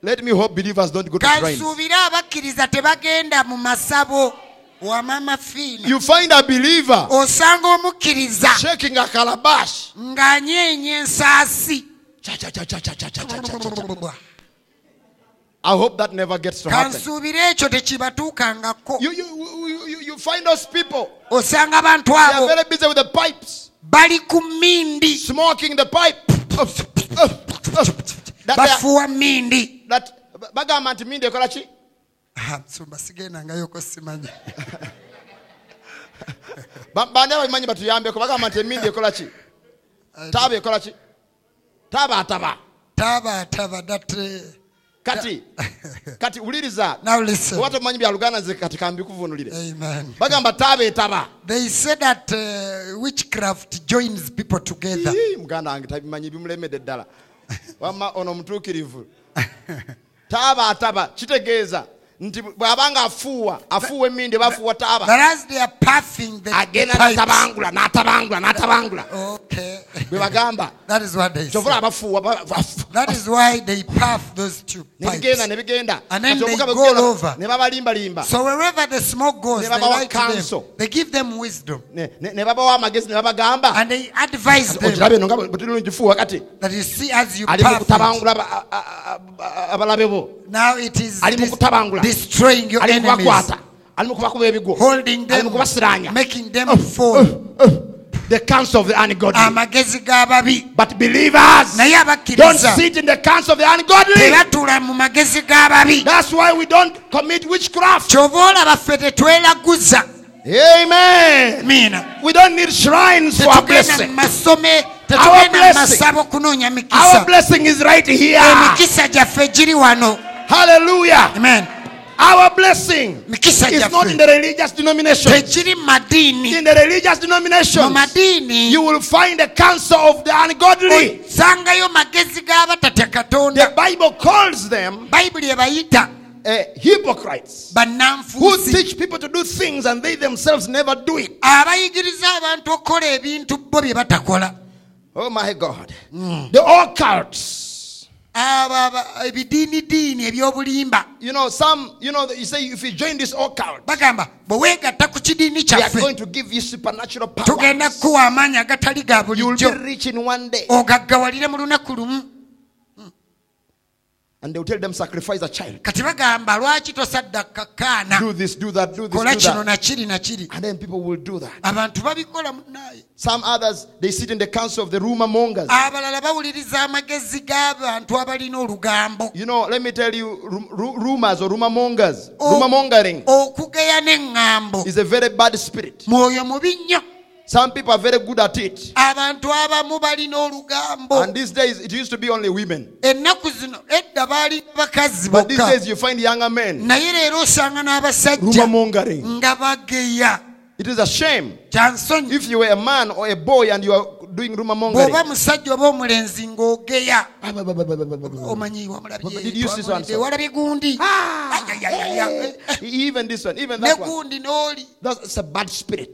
Let me hope believers don't go to shrines. Kansuubire abakkiriza tebagenda mu masabo. wamama fiina you find a believer osanga omukkiriza shaking a calabash ng'anyeenya ensaasi I hope that never gets to happen. You, you, you, find those people. osanga abantu They are very busy with the pipes, bali ku mmindi smoking the pipe. that, they are- bafuuwa mmindi that bagamba nti mindi ekola ki? Ah, nsumba sigendangayoko simanyi. *laughs* Ba- bani ababimanyi batuyambeko bagamba nti emindi ekola ki? Taaba ekola ki? Taabaataba taabaataba date kati *laughs* kati uliriza now listen. oba tomanyi bya luganda nze kati kambikuvunulire amen. Bagamba taaba etaba they say that uh, witchcraft joins people together. Muganda wange tabimanyi bimulemedde ddala *laughs* wamma ono mutuukirivu taba ataba kitegeeza nti bw'abanga afuuwa afuuwa emindi bafuuwa taaba agenda natabangula natabangula natabangula. Bwe kyovula abafuuwa nebigenda nebigenda ne babalimbalimba. Amagezi ne babagamba. Eno nga kati ali mu abalabe bo. Ali mu destroying your enemies. kubakwata. Kubakuba ebigo. Holding them kubasiranya. making them uh, uh, fall. Uh, the counsel of the ungodly. Amagezi g'ababi but believers naye don't sit in the counsel of the ungodly. Tebatula mu magezi g'ababi that's why we don't commit witchcraft. Kyova olaba ffe tetweraguza amen we don't need shrines for our blessing. masome mu blessing. our blessing is right here. Emikisa gyaffe giri wano. Hallelujah. Amen our blessing is not in the religious denomination. Tegiri mu madiini in the religious denomination you will find the counsel of the ungodly. Osangayo magezi g'abatatya katonda the bible calls them uh, hypocrites who teach people to do things and they themselves never do it. abayigiriza abantu okukola ebintu bo bye batakola. Oh my God. The occults. Ebidiinidiini ebyobulimba You know, some, you know, you say if you join this occult, bagamba bwe weegatta ku kidiini kyaffe going to give you supernatural tugenda power. kukuwa amaanyi agatali ga You will be bulijjo rich in one day. ogaggawalire mu lunaku lumu And they'll tell them, sacrifice a child. kati bagamba lwaki tosaddaka kaana Do this, do that, do this, kola do kino that. nakiri nakiri And then people will do that. abantu babikola munaaye Some others, they sit in the counsel of the rumor mongers. abalala bawuliriza amagezi g'abantu abalina olugambo You know, let me tell you, ru- ru- rumors or rumor mongers, rumor mongering okugeya n'eŋŋambo is a very bad spirit. mwoyo mubi nnyo some people are very good at it. And these days, it used to be only women. But these days, you find younger men naye It is a shame kyansonyi if you were a man or a boy and you are doing rumor Did you see so so? walabye gundi ah! Ayayayaya. Even this one, even that one. That's, a bad spirit.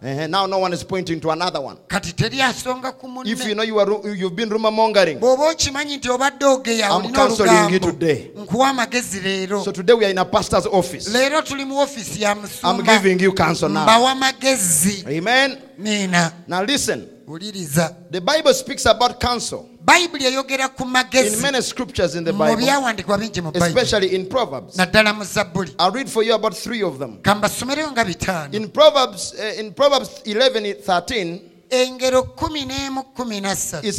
Eh, Now no one is pointing to another one. kati teri asonga If you know you are you've been rumor mongering, bw'oba okimanyi nti obadde ogeya I'm counseling you today. nkuwa amagezi leero so today we are in a pastor's office. leero tuli mu ofiisi ya I'm giving you counsel now. Amen. Now listen. The Bible speaks about counsel bayibuli eyogera ku magezi. bingi mu mu zabbuli nga bitaano. Engero kumi n'emu kumi He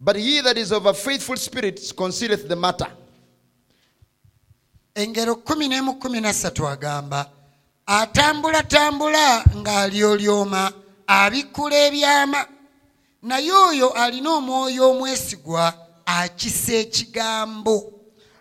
but he that is of a faithful spirit concealeth the matter. engero kumi n'emu kumi nassatu agamba atambulatambula ng'alyolyoma abikkula ebyama naye oyo alina omwoyo omwesigwa akisa ekigambo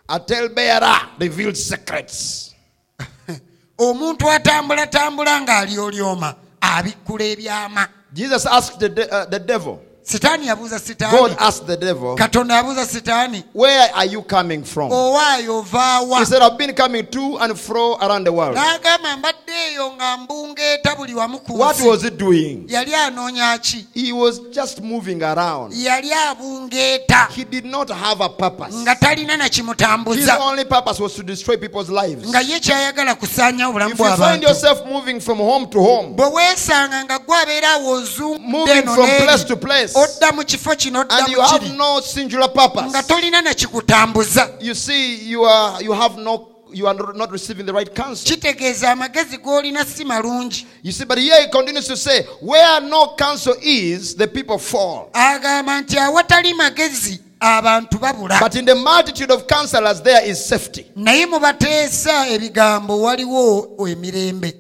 A talebearer reveals secrets. *laughs* omuntu atambulatambula ng'alyolyoma abikkula ebyama Jesus asked the, de- uh, the devil, sitaani yabuuza God sitaani asked the devil, katonda yabuuza sitaani Where are you coming from? owaayo ovaawa He said, I've been coming to and fro around the world. n'agamba mbadde eyo nga mbungeeta buli wamu ku What nsi was he doing? yali anoonya ki He was just moving around. yali abungeeta He did not have a purpose. nga talina na His only purpose was to destroy people's lives. nga ye kyayagala kusaanya obulamu If you find bw'abantu yourself moving from home to home, bwe weesanga nga gwe abeera awo ozungudde moving eno from place n'eri, to place, odda mu kifo kino and you have no singular nga purpose, tolina na kikutambuza you see, you are you have no you are not receiving the right counsel. kitegeeza amagezi g'olina si malungi You see, but here he continues to say, where no counsel is, the people fall. agamba nti awatali magezi abantu babula But in the multitude of counselors, there is safety. naye mu bateesa ebigambo waliwo emirembe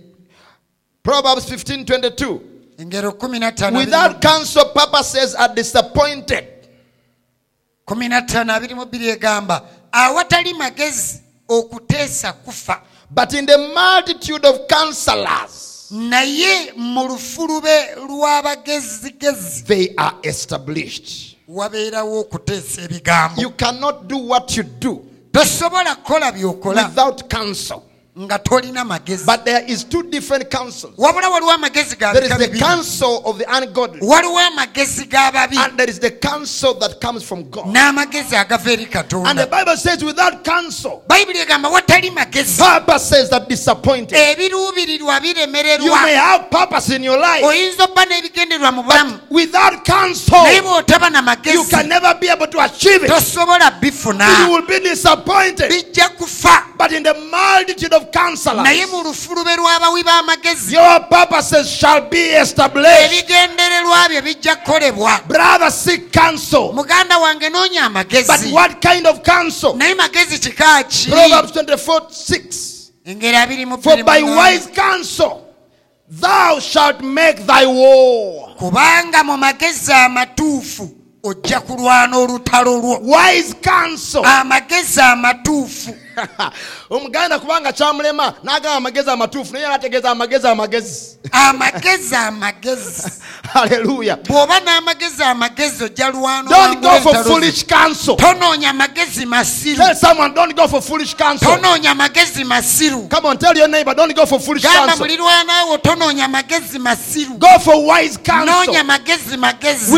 Proverbs 15 22. Engero 15 Without counsel, purposes are disappointed. 15 abiri mu bbiri egamba awatali magezi okuteesa kufa But in the multitude of counselors, naye mu lufulube lw'abagezigezi they are established. wabeerawo okuteesa ebigambo You cannot do what you do tosobola kukola by'okola without counsel. But there is two different counsels. There is the counsel of the ungodly. And there is the counsel that comes from God. And the Bible says without counsel. Bible says that disappointed. You may have purpose in your life. But without counsel. You can never be able to achieve it. You will be disappointed. But in the multitude of counselors, naye mu lufulube lw'abawi b'amagezi your purposes shall be established. ebigendererwa byo bijja kukolebwa Brother, seek counsel. muganda wange noonya But what kind of counsel? naye magezi kika ki Proverbs 24 6. abiri mu For by wise counsel thou shalt make thy war. kubanga mu magezi amatuufu ojja kulwana olutalo lwo Wise counsel. amagezi amatuufu *laughs* omuganda kubanga kyamulema n'agamba amagezi amatuufu naye anategeeza amagezi amagezi. Amagezi amagezi. *laughs* Haleluya bw'oba n'amagezi amagezi ojja lwanotonoonya magezi masirutonoonya magezi masiru. Gamba mulirwanawo tonoonya magezi masirunonya magezi magezi.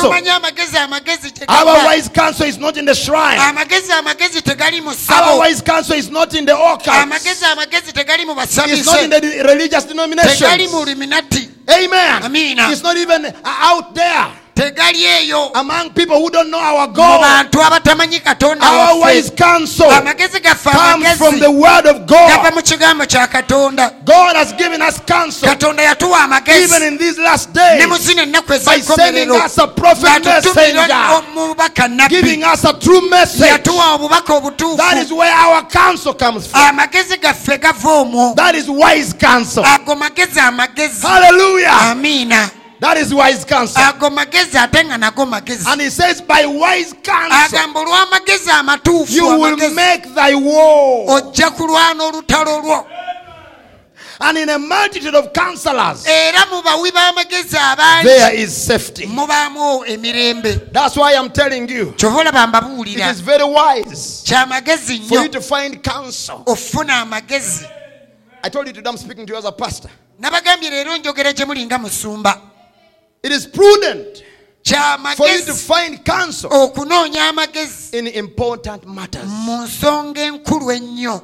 Tumanye amagezi amagezi amagezi amagezi amagezi tegali mu our ssabo. Wise counsel is not in the orchard amagezi amagezi tegali mu it's not in basabise the religious tegali mu luminati amen. Amina. it's not even uh, out there tegali eyo among people who don't know our mu God. bantu abatamanyi katonda Our wise counsel amagezi gaffe comes from the word of gava God. mu kigambo kya katonda God has given us counsel katonda yatuwa amagezi even in these last days mu zino ennaku by sending us a prophet messenger, omubaka nabbi giving us a true message. yatuwa obubaka obutuufu That is where our counsel comes from. amagezi gaffe gava omwo That is wise counsel. ago magezi amagezi Hallelujah. amiina That is wise counsel. ago magezi ate nga nago magezi And he says, by wise counsel, agamba olw'amagezi amatuufu you will make thy war. ojja kulwana olutalo lwo And in a multitude of counselors, era mu bawi b'amagezi abangi there is safety. That's why I'm telling you, it very wise for you to find counsel. I told you today I'm speaking to you as a pastor. nabagambye leero njogera gye muli nga musumba It is prudent for you to find counsel okunoonya amagezi? in important matters. mu nsonga enkulu ennyo.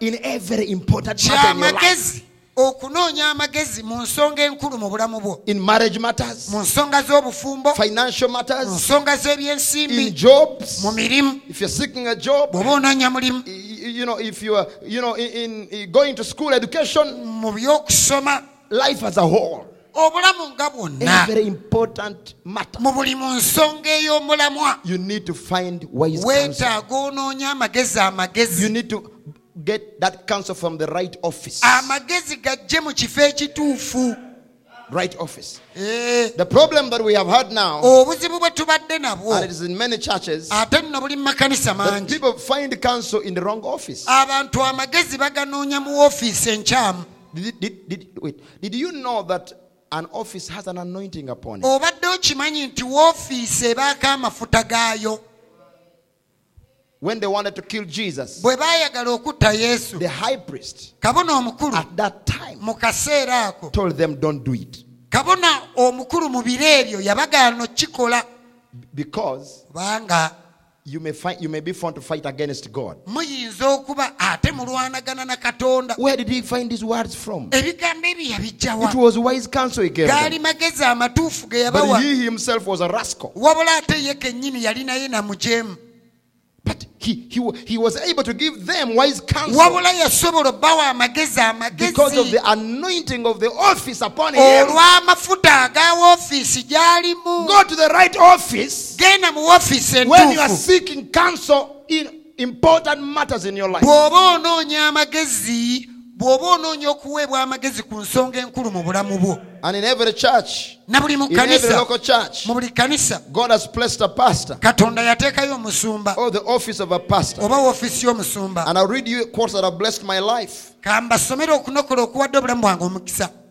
In every important matter in your life. okunoonya amagezi mu nsonga enkulu mu bulamu bwo. In marriage matters, mu nsonga z'obufumbo. Financial mu matters, nsonga in z'ebyensimbi jobs. mu mirimu. If you're seeking a job, bw'oba onoonya mulimu. You know, if you are, you know, in, in going to school, education, mu by'okusoma. Life as a whole, obulamu nga bwonna. Mu buli mu nsonga ey'omulamwa. You need to find wise counsel. weetaaga onoonya amagezi. You amagezi need to get that counsel from the right office. amagezi gajje mu kifo ekituufu. Right office. Eh, The problem that we have had now, and it is in many churches, ate nno buli mu makanisa that people find counsel in the wrong office. abantu amagezi baganoonya mu woofiisi enkyamu. Did, did, did, wait, did you know that an office has an anointing upon it? obadde okimanyi nti woofiisi ebaako amafuta gaayo When they wanted to kill Jesus, bwe baayagala okutta yesu the high priest kabona omukulu at that time mu kaseera ako told them, Don't do it. kabona omukulu mu biro ebyo yabagaana okikola Because kubanga you may, find, you may be found to fight against God. muyinza okuba ate mulwanagana na katonda Where did he find these words from? ebigambo ebyo yabijjawa It was wise counsel he gave gaali them. magezi amatuufu ge But yabawa he himself was a rascal. wabula ate ye kennyini yali naye namujeemu But he, he, he was able to give them wise counsel wabula yasobola obbawa amagezi because of the anointing of the office upon him. olw'amafuta aga woofiisi gy'alimu Go to the right office genda mu woofiisi when you are seeking counsel in important matters in your life. bw'oba onoonya okuweebwa amagezi ku nsonga enkulu mu bulamu bwo na buli mu buli kanisa katonda yateekayo omusumba. Oba woofiisi y'omusumba. Kambasomere okunokola okuwadde obulamu bwange omukisa.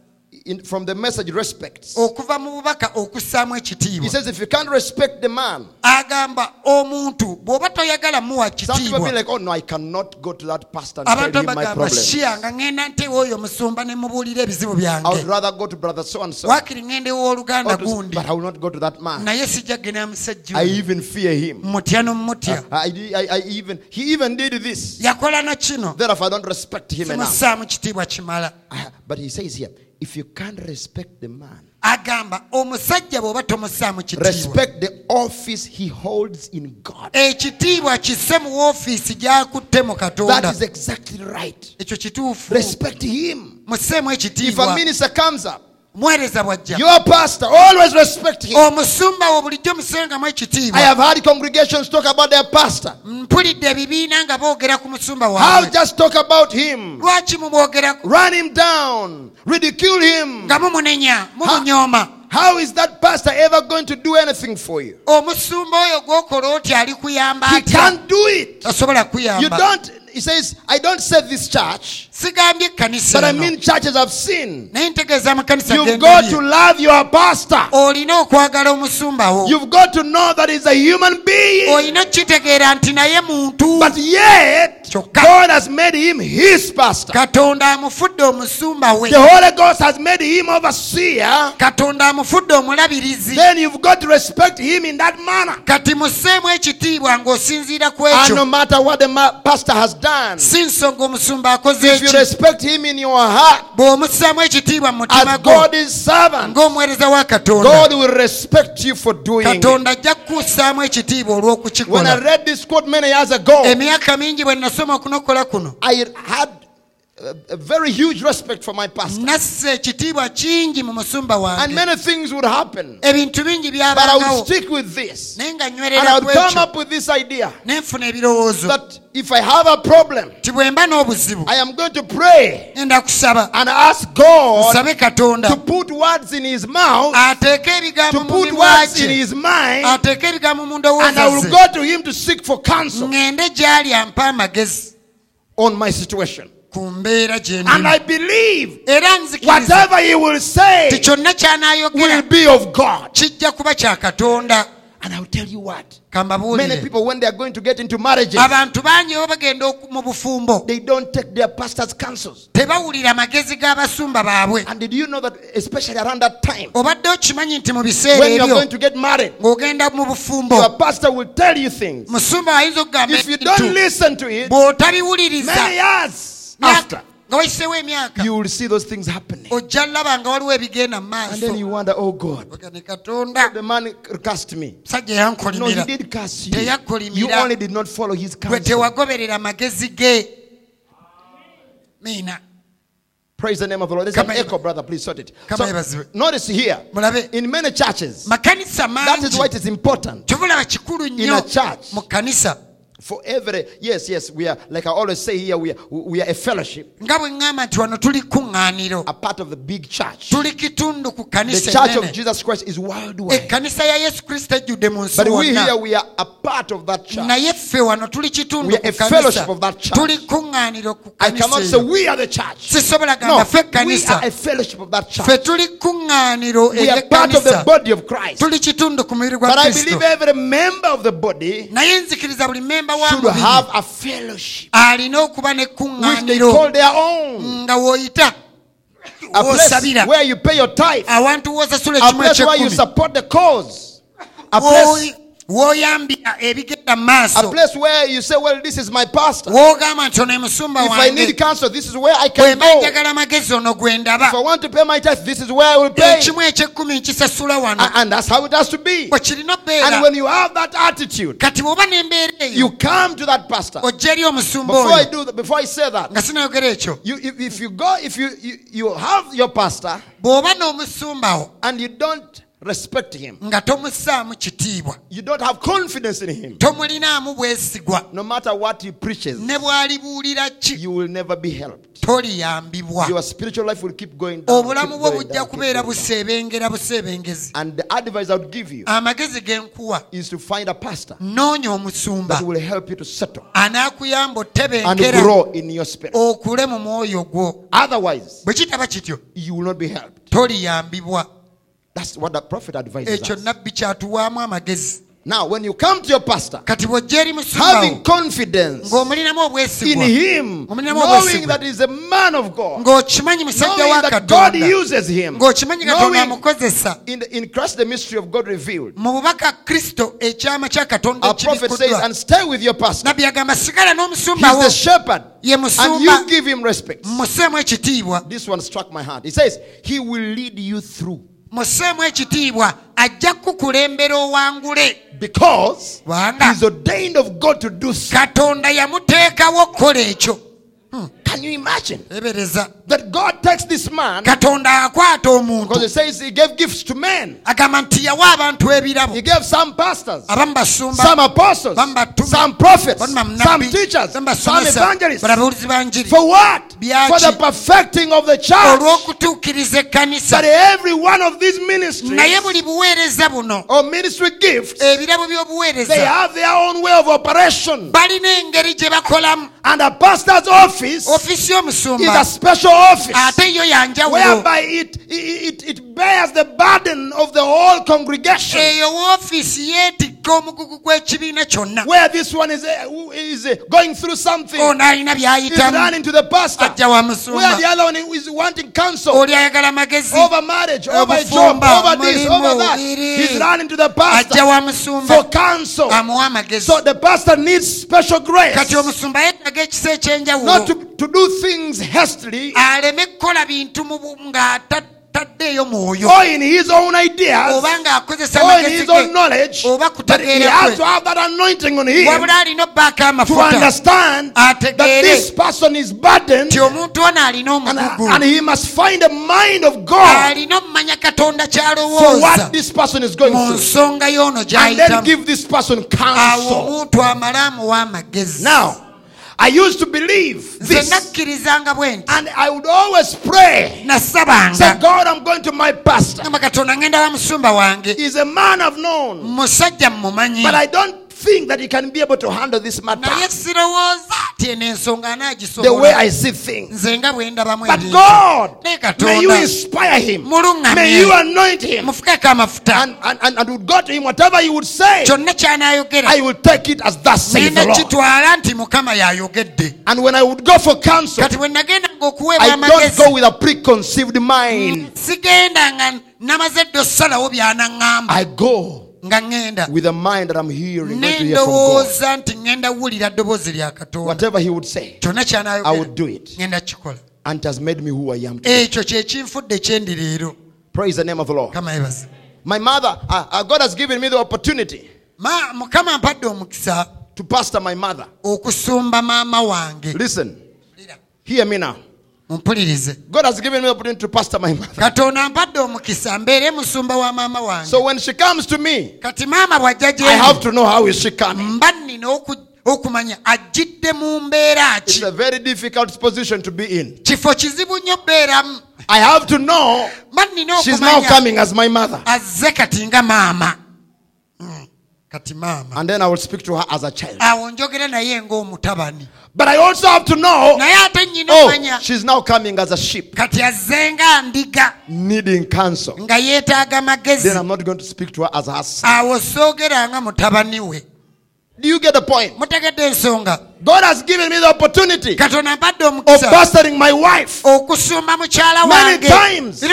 In, from the message respects. okuva mu bubaka okussaamu He ekitiibwa says, if you can't respect the man, agamba omuntu bw'oba toyagala muwa some people be kitiibwa like, oh no, I cannot go to that pastor and abantu tell him my bagamba problems. shiya nga ŋŋenda ntewa oyo musumba ne mubuulira ebizibu I would byange rather go to brother so and so. waakiri ŋŋenda ewooluganda gundi But I will not go to that man. naye sijja musajja I oyo. even fear him. mutya n'omutya I, I, I even he even did this. yakola na kino Therefore, I don't respect him enough. simussaamu kitiibwa kimala Ah, But he says here, if you can't respect the man, agamba omusajja bw'oba tomussaamu kitiibwa respect the office he holds in God. Eh, ekitiibwa kisse mu woofiisi gy'akutte mu That katonda is exactly right. ekyo kituufu Respect him. musseemu If a ekitiibwa minister comes up, muweereza bw'ajja your pastor, always respect him. omusumba wo bulijjo musengamu I ekitiibwa have heard congregations talk about their pastor. mpulidde ebibiina nga boogera ku musumba How waabwe just talk about him? lwaki mumwogerako Run him down, ridicule him. nga mumunenya mumunyooma How is that pastor ever going to do anything for you? omusumba oyo gwokola oti ali He atya can't do it. tasobola You kuyamba don't, he says, I don't say this church, but I mean churches I've seen. naye ntegeeza amakanisa You've got to love your pastor. olina okwagala omusumba wo You've got to know that he's a human being. olina okitegeera nti naye muntu But yet. God has made him his pastor. katonda amufudde omusumba we The Holy Ghost has made him overseer. Then you've got to respect him in that manner. kati musseemu ekitiibwa ng'osinziira ku And no matter what the pastor has done. Si nsonga omusumba akoze If you respect him in your heart bw'omussaamu ekitiibwa mu mutima as gwo God's servant, ng'omuweereza wa katonda God will respect you for doing it. katonda ajja kukussaamu ekitiibwa When I olw'okukikola read this quote many years ago, emyaka mingi bwe nasoma okunokola kuno I had a, a very huge respect for my pastor. nassa ekitiibwa kingi mu musumba And many things would happen. But I would stick with this. And I would come up with this idea ne nfuna ebirowoozo that if I have a problem, ti bwe mba n'obuzibu I am going to pray and ask God to put words in his mouth, to put words in his mind, and I will go to him to seek for counsel ŋŋende gy'ali ampa amagezi on my situation. Ku mbeera gye And I believe whatever he will say will be of God. kijja kuba kya katonda And I will tell you what. Many people, when they are going to get into marriages, abantu bangi bo bagenda oku- mu bufumbo they don't take their pastor's counsels. tebawulira magezi g'abasumba baabwe And did you know that, especially around that time, obadde okimanyi nti mu biseera when you are going to get married, ng'ogenda mu bufumbo your pastor will tell you things. musumba ayinza okugamba If you don't listen to it, many years after, nga wayiseewo emyaka you will see those things happening. ojja laba nga waliwo ebigenda mu And then you wonder, oh God, ne katonda the man cursed me. musajja No, he yankolimira did curse you. Teyakolimira. You only did not follow his gwe counsel. tewagoberera magezi ge miina Praise the name of the Lord. There's an Kama- echo, brother. Please sort it. Kama So, notice here, mulabe in many churches, makanisa that is why mangi it is important kikulu In a church. mu kanisa for every. Yes, yes, we are, like I always say here, we are, we are a fellowship, nga bwe ŋŋamba nti wano tuli kuŋŋaaniro a part of the big church. tuli kitundu ku The church of Jesus Christ is worldwide. ekkanisa ya yesu kristo ejjudde mu nsi But we here, we are a part of that church. naye ffe wano tuli kitundu We are ku a fellowship of that church. tuli kuŋŋaaniro ku I cannot say we are the church. sisobola No, gamba ffe we are a fellowship of that church. ffe tuli kuŋŋaaniro We are part of the body of Christ. tuli kitundu ku mubiri gwa But I believe every member of the body naye nzikiriza buli memba wa should have a fellowship alina okuba which they nekkuŋŋaaniro call their own. nga w'oyita A place where you pay your tithe. A place where you support the cause. A place, w'oyambira ebigenda mu a place where you say, Well, this is my pastor. w'ogamba nti ono If I need wange counsel, this is where I bwe can mba go. njagala amagezi ono gwe ndaba If I want to pay my tithe, this is where I will pay. ekimu ekyekumi nkisasula wano A- And that's how it has to be. bwe kirina And when you have that attitude, kati bw'oba n'embeera you come to that pastor. ojja eri omusumba Before I oyo do that, before I say that, nga sinayogera ekyo you, if, if you go, if you, you, you have your pastor bw'oba n'omusumbawo and you don't respect him, nga tomussaamu kitiibwa you don't have confidence in him, tomulinaamu bwesigwa no matter what he preaches, ne bw'alibuulira ki you will never be helped. toliyambibwa Your spiritual life will keep going down. obulamu keep bwo going bujja down, keep kubeera going down. buseebengera buseebengezi And the advice I would give you amagezi ge nkuwa is to find a pastor noonya omusumba that will help you to settle anaakuyamba and grow in your spirit. okule mu mwoyo gwo Otherwise, bwe kitaba kityo you will not be helped. toliyambibwa That's what the prophet advises ekyo us. nabbi kyatuwaamu amagezi Now, when you come to your pastor, kati bw'ojja eri having confidence ng'omulinamu in obwesigwa him, Omulinamu knowing that he's a man of God, ng'okimanyi musajja knowing wa that God katonda uses him, ng'okimanyi katonda knowing amukozesa in, the, in Christ the mystery of God revealed. mu bubaka kristo ekyama kya katonda Our prophet says, ekibikuddwa and stay with your pastor. nabbi agamba sigala He's n'omusumbawo the shepherd, ye and musumba you give him respect. museemu ekitiibwa This one struck my heart. He says, He will lead you through musseemu ekitiibwa ajja kukulembera owangule. Because kubanga katonda yamuteekawo okukola ekyo. Hmm. Can you imagine that God takes this man because he says he gave gifts to men, agamba nti yawa abantu ebirabo he gave some pastors, some apostles, some prophets, some teachers, some evangelists. balala babuulizi banjiri For what? For the perfecting of the church. But every one of these ministries naye buli buweereza buno or ministry gifts, they have their own way of operation. balina engeri gye bakolamu And a pastor's office ofiisi is a special office. Ate yo yanjawulo whereby it, it, it bears the burden of the whole congregation. Eyo woofiisi yeetikka omugugu gw'ekibiina kyonna where this one is, who is uh, going through something. ono alina He's by'ayitamu running to the pastor. ajja wa Where the other one is wanting counsel. Oli ayagala magezi. Over marriage, over job, over this, over that. He's running to the ajja pastor wa musumba for counsel. amuwa amagezi So the pastor needs special grace. Kati omusumba yeetaga ekisa not ekyenjawulo to, do things hastily aleme kukola bintu mu bu- ng'ataddeeyo mwoyo or in his own ideas oba ng'akozesa or in his own ge knowledge. oba But he kutegeera has kwe to have that anointing on him wabula alina obbaako to amafuta understand that this person is burdened nti omuntu ono alina and, uh, omugugu and he must find a mind of God omumanya katonda for what this person is going mu through. nsonga y'ono And then gy'ayitamu give this person awo counsel. omuntu amale amuwa amagezi Now, I used to believe this. And I would always pray. Say, God, I'm going to my pastor. gamba katonda ngenda wa musumba wange He's a man I've known. But I don't think that he can be able to handle this matter the way I see things. nze nga bwe But God, may you inspire him. May you anoint him. And, and, and, and would go to him, whatever he would say, I will take it as thus saith the Lord. kitwala nti mukama y'ayogedde And when I would go for counsel, kati bwe nagendanga okuweebwa I don't go with a preconceived mind. sigenda nga namaze dde osalawo byanaŋŋamba I go nga ŋŋenda with a mind that I'm hearing, going to hear from God. nti ŋŋenda wulira ddoboozi lya katonda Whatever he would say, kyonna I would do it. ŋŋenda kikola And it has made me who I am today. ekyo kye kinfudde kyendi leero Praise the name of the Lord. mukama My mother, uh, uh, God has given me the opportunity Ma- mukama mpadde omukisa to pastor my mother. okusumba maama wange Listen, hear me now. Mumpulirize God has given me the opportunity to pastor my mother. katonda mpadde omukisa mbeere musumba wa maama wange So when she comes to me, kati maama bw'ajja I have to know how is she coming. mba nnina oku- okumanya ajjidde mu mbeera It's ki a very difficult position to be in. kifo kizibu nnyo bbeeramu I have to know she's now coming as my mother. azze kati nga maama And then I will speak to her as a child. Ah, awo njogera naye ng'omutabani But I also have to know, naye ate nnyina oh, she's now coming as a sheep, kati azze nga ndiga needing counsel. nga yeetaaga magezi Then I'm not going to speak to her as her son. Ah, Do you get the point? God has given me the opportunity of pastoring my wife. Many times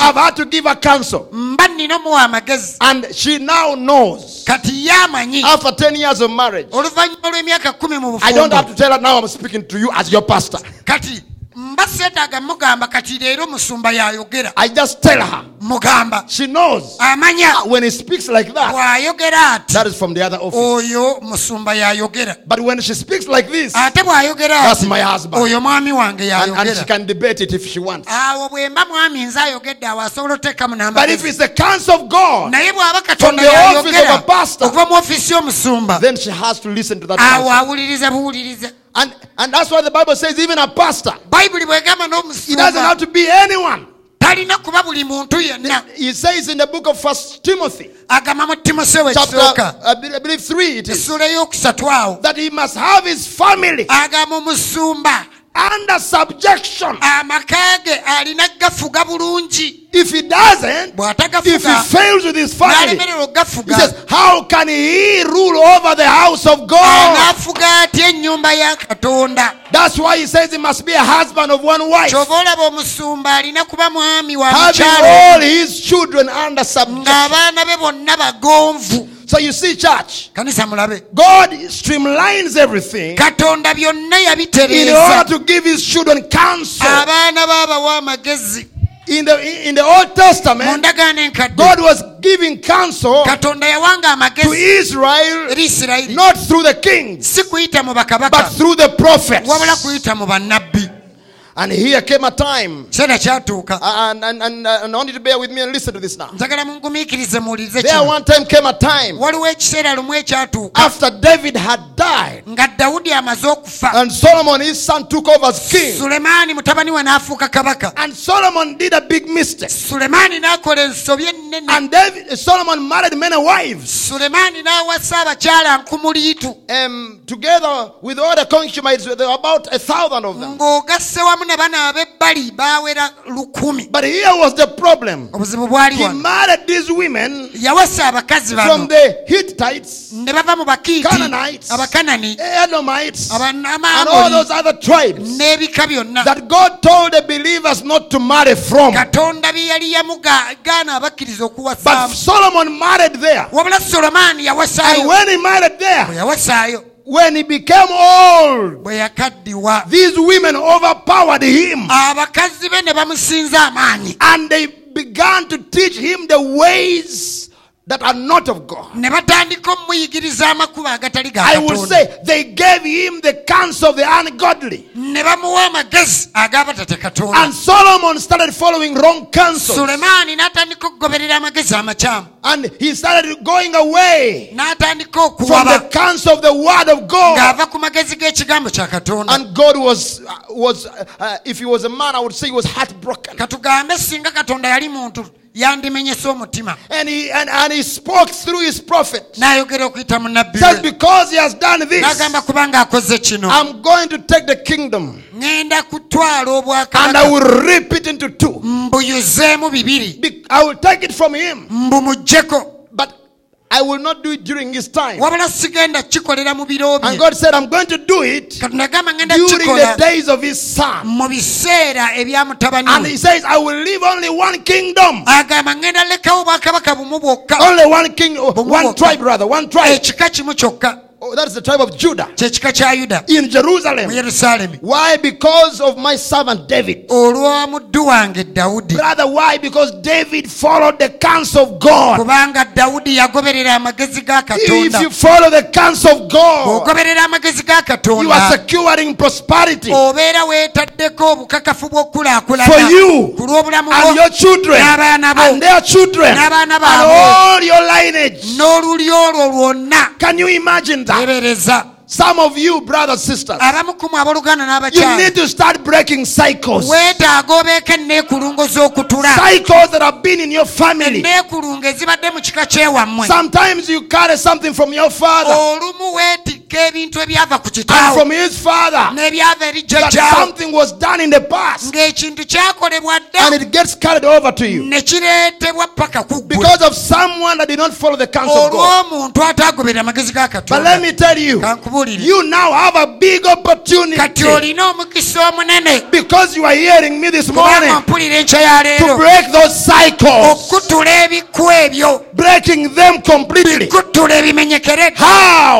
I've had to give her counsel. mba nnina omuwa amagezi And she now knows, after 10 years of marriage, oluvannyuma lw'emyaka kumi mu I don't have to tell her now I'm speaking to you as your pastor. kati mba seetaaga mugamba kati leero musumba yayogera I just tell her. Mugamba She knows amanya when he speaks like that, bw'ayogera ati that is from the other office. oyo musumba yayogera But when she speaks like this, ate bw'ayogera That's my husband. oyo mwami wange and, and she can debate it if she wants. awo bwe mba mwami nze ayogedde awo asobola oteekamu But if it's the counsel of God, naye bw'aba From katonda the office yayogera of a pastor. okuva mu ofiisi y'omusumba then she has to listen to that awo awuliriza buwulirize And, and that's why the Bible says even a pastor, bwegamba he doesn't have to be anyone. Talina kuba buli muntu yenna. He says in the book of First Timothy, agamba mu timoseewo chapter, ekisooka uh, I be- I believe 3, it is, essula ey'okusatu awo. That he must have his family. Agamba omusumba under subjection. Ah, amaka ge alina gafuga bulungi. If he doesn't, if he fails with his family, he says, How can he rule over the house of God? Ah, anaafuga atya ennyumba ya katonda. That's why he says he must be a husband of one wife, kyova olaba omusumba alina kuba mwami wa having all his children under subjection. Ng'abaana be bonna bagonvu So you see, church, kanisa mulabe God streamlines everything katonda byonna in order to give his children counsel. abaana baabawa amagezi In the, in the Old Testament, God was giving counsel to Israel not through the kings, si kuyita mu bakabaka but through the prophets. And here came a time, and, and, and, uh, and I want you to bear with me and listen to this now. njagala mungumiikirize muwulirize There one time came a time waliwo ekiseera lumu ekyatuuka after David had died, nga dawudi amaze okufa and Solomon, his son, took over as king. sulemaani mutabani we n'afuuka kabaka And Solomon did a big mistake. sulemaani n'akola ensobi ennene And David, Solomon married many wives. sulemaani n'awasa abakyala nkumuliitu Um, together with all the concubines, there were about a thousand of them. Ng'ogasse wamu awamu ne bano ab'ebbali baawera lukumi. But here was the problem. He married these women from the Hittites, ne bava mu bakiiti Canaanites, Edomites, and all those other tribes that God told the believers not to marry from. katonda bye yali yamugaana abakkiriza But Solomon married there. And when he married there, when he became old, these women overpowered him. Abakazi be ne bamusinza amaanyi. And they began to teach him the ways that are not of God. ne batandika omuyigiriza amakubo agatali ga I will say they gave him the counsel of the ungodly. ne bamuwa amagezi ag'abatate katonda And Solomon started following wrong counsel. sulemaani n'atandika okugoberera amagezi amakyamu And he started going away from the counsel of the word of God. ng'ava ku magezi g'ekigambo kya katonda And God was, uh, was uh, uh, if he was a man, I would say he was heartbroken. Katugambe singa katonda yali muntu yandimenyesa omutima And he, and, and he spoke through his prophet. n'ayogera okuyita mu nabbi Says, we because he has done this, n'agamba kubanga akoze kino. I'm going to take the kingdom. Ŋŋenda kutwala and I obwakabaka will rip it into two. mbuyuzeemu bibiri. Be- I will take it from him, mbumugjeko I will not do it during his time. wabula sigenda kikolera mu biro And bye God said, I'm going to do it katonda agamba ŋŋenda during the kikola days of his son. mu biseera ebya And he says, I will leave only one kingdom. agamba ŋŋenda lekawo bwakabaka bumu bwokka Only one king, one tribe rather, one tribe. ekika kimu kyokka Oh, that is the tribe of Judah kyekika kya yuda in mu Jerusalem. Why? Because of my servant David. olwa wange dawudi Brother, why? Because David followed the counsel of God. kubanga dawudi yagoberera amagezi ga If you follow the counsel of God, ogoberera amagezi ga you are securing prosperity obeera weetaddeko obukakafu for you ku lw'obulamu and your children n'abaana bo and their children n'abaana and baabwe all your lineage. n'oluli olwo lwonna Can you imagine that? Tebereza Some of you, brothers, sisters, abamu kumu abooluganda you need to start breaking cycles. weetaaga obeeko enneekulungo z'okutula. Cycles that have been in your family. enneekulungo ezibadde mu kika kyewammwe. Sometimes you carry something from your father olumu ebintu ebyava ku kitaawo from his father n'ebyava eri jjajjaawo something was done in the past. Ng'ekintu kyakolebwa and dda it gets carried over to you. ne kireetebwa paka ku ggwe. Because of someone that did not follow the counsel of God. ataagoberera amagezi ga But let me tell you, you now have a big opportunity. Olina omukisa omunene. Because you are hearing me this kubanga morning mpulira enkya ya to leero. break those cycles, okutula ebikku ebyo. Breaking them completely. kutula ebimenyekeredde?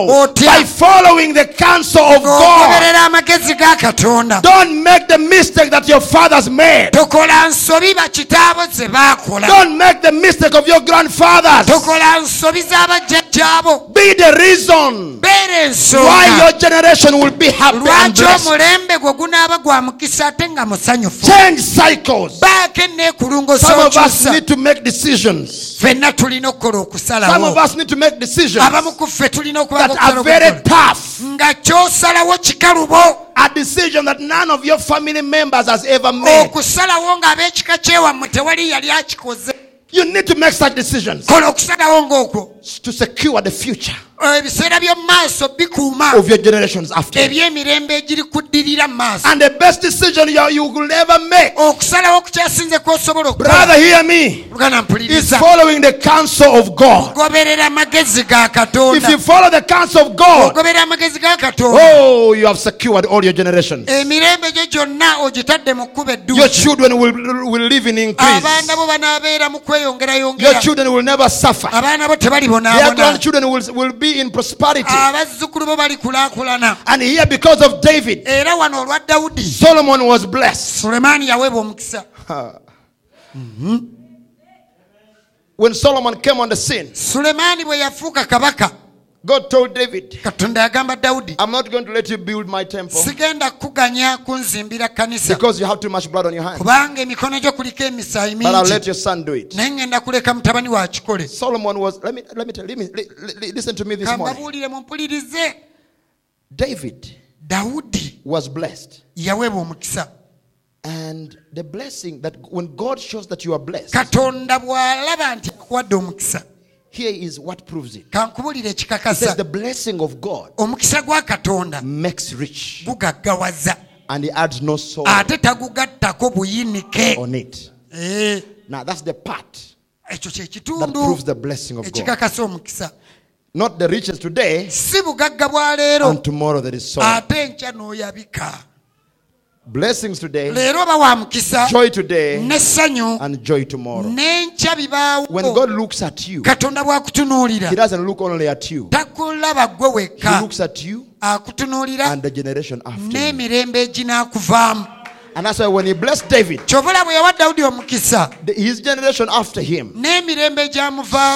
Otya. Following the counsel of God. ng'ogoberera amagezi ga katonda Don't make the mistake that your fathers made. tokola nsobi bakitaabo ze baakola Don't make the mistake of your grandfathers. tokola nsobi z'abajjajjaabo Be the reason why your generation will be happy and blessed. omulembe gwe gunaaba gwa mukisa ate nga musanyufu Change cycles. Some of us need to make decisions. ffenna tulina okukola Some of us need to make decisions abamu ku ffe tulina okuba that are very tough. nga ky'osalawo kikalubo A decision that none of your family members has ever made. okusalawo ng'ab'ekika kyewammwe tewali yali akikoze You need to make such decisions kola okusalawo ng'okwo to secure the future ebiseera by'omu bikuuma. of your generations after. eby'emirembe egiri kuddirira And the best decision you, you will ever make, brother, hear me, is following the counsel of God. If you follow the counsel of God, amagezi ga katonda. oh, you have secured all your generations. Emirembe gyonna ogitadde mu kkuba Your children will, will live in increase. bo banaabeera mu Your children will never suffer. abaana bo Their grandchildren will, will be in prosperity. bo balikulaakulana And here, because of David, era wano olwa dawudi Solomon was blessed. sulemaani yaweebwa omukisa When Solomon came on the scene, sulemaani bwe yafuuka kabaka God told David, katonda yagamba dawudi I'm not going to let you build my temple sigenda kuganya kunzimbira kanisa because you have too much blood on your hands. kubanga emikono gyo kuliko emisaayi But I'll let your son do it. naye ngenda kuleka mutabani wa kikole Solomon was, let me, let me tell let me, li- li- listen to me this morning. kambabuulire mumpulirize David dawudi was blessed. yaweebwa omukisa And the blessing that when God shows that you are blessed, katonda bw'alaba nti akuwadde omukisa here is what proves it. kankubuulire It says ekikakasa. The blessing of God omukisa gwa katonda makes rich gugaggawaza. and he adds no soul ate tagugattako buyinike. on it. Eh, Now that's the part ekyo that proves the blessing of ekikakasa omukisa. Not the riches today, si bugagga bwa leero. and tomorrow there is sorrow. ate enkya n'oyabika Blessings today, leero oba wa mukisa joy today, and joy tomorrow. When God looks at you, He doesn't look only at you, He looks at you and the generation after you. And that's why when He blessed David, kyobula bwe yawa dawudi omukisa the- his generation after him,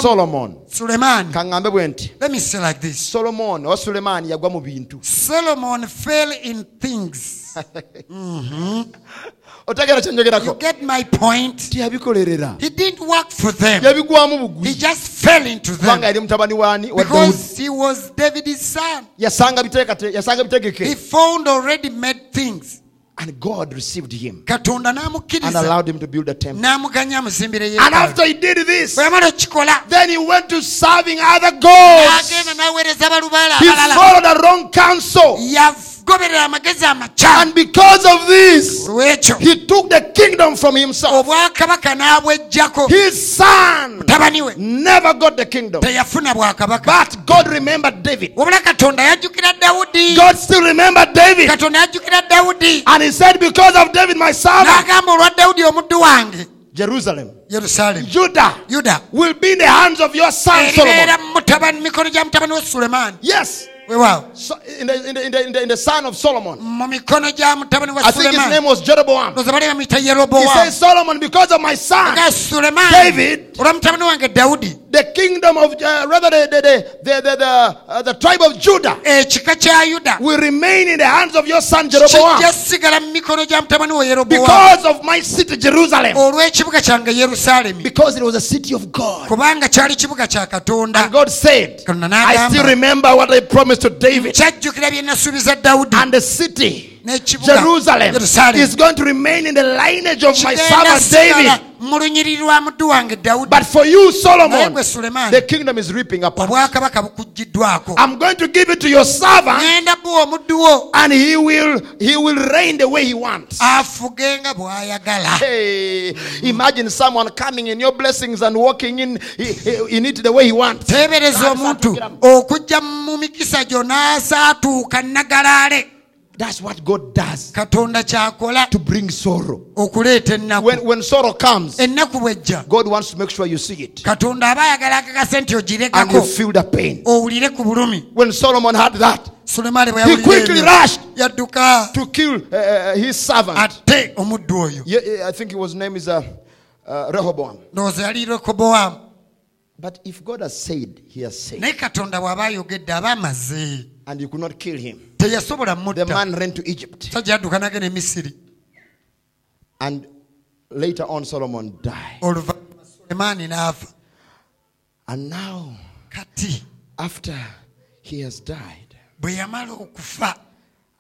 Solomon, bwe let me say like this. Solomon oba sulemaani yagwa mu bintu. Solomon fell in things. *laughs* Mm-hmm. Kyenjogerako. Get my point? He didn't work for them. Yabigwamu he just fell into them. Kubanga yali mutabani waani wa because he was david's son. Yasanga biteekate- yasanga he found already made things and god received him. Katonda and n'amukkiriza allowed him to build a temple. N'amuganya amuzimbire and after he did this bwe yamala okikola then he went to serving other gods. n'agenda n'aweereza balubaala he followed the wrong counsel yagoberera amagezi amakyamu and because of this olw'ekyo he took the kingdom from himself. obwakabaka n'abwejjako. His son mutabani we never got the kingdom. teyafuna bwakabaka. But god remembered david. Wabula katonda yajjukira dawudi. God still remembered david. Katonda yajjukira dawudi. And he said, Because of David, my servant, n'agamba olwa dawudi omuddu wange Jerusalem, yerusaalemu Judah yuda will be in the hands of your son Solomon. mu mutabani mikono gya mutabani wa sulemaani Yes, weewaawo so in, the, in, the, in, the, in, the, in the son of Solomon. mu mikono gya mutabani wa I think his name was Jeroboam. He says, Solomon, because of my son David, the kingdom of, uh, rather, the, the, the, the, the, uh, the tribe of Judah ekika kya yuda. will remain in the hands of your son Jeroboam kijja sigala mu mikono gya mutabani wa yerobowaamu because of my city, Jerusalem. olw'ekibuga kyange yerusaalemi Because it was a city of God. kubanga kyali kibuga kya katonda. And God said, I still remember what I promised to David. kyajjukira bye nasuubiza dawudi And the city, Jerusalem, is going to remain in the lineage of my servant David. mu lunyiriri lwa muddu wange dawudi But for you, Solomon, the kingdom is reaping upon. I'm going to give it to your servant, ŋŋenda buwa omuddu wo and he will he will reign the way he wants. afuge nga bw'ayagala Hey, imagine someone coming in your blessings and walking in in it the way he wants. Teebereza omuntu okujja mu mikisa gyo n'asaatuuka nagalaale That's what God does katonda kyakola to bring sorrow. okuleeta ennaku When when sorrow comes, ennaku bw'ejja God wants to make sure you see it katonda aba ayagala akakase nti and you feel the pain. owulire ku bulumi When Solomon had that, sulemaani bwe he quickly rushed yadduka to kill uh, uh, his servant. atte omuddu oyo Yeah, I think his name is uh, uh, Rehoboam. ndowooza yali rekobowaamu But if God has said, He has said, naye katonda bw'aba ayogedde aba amaze and you could not kill him, teyasobola the mutta man ran to Egypt. sajja yadduka nagenda And later on, Solomon died. oluvannyuma sulemaani n'afa And now, kati after he has died, bwe yamala okufa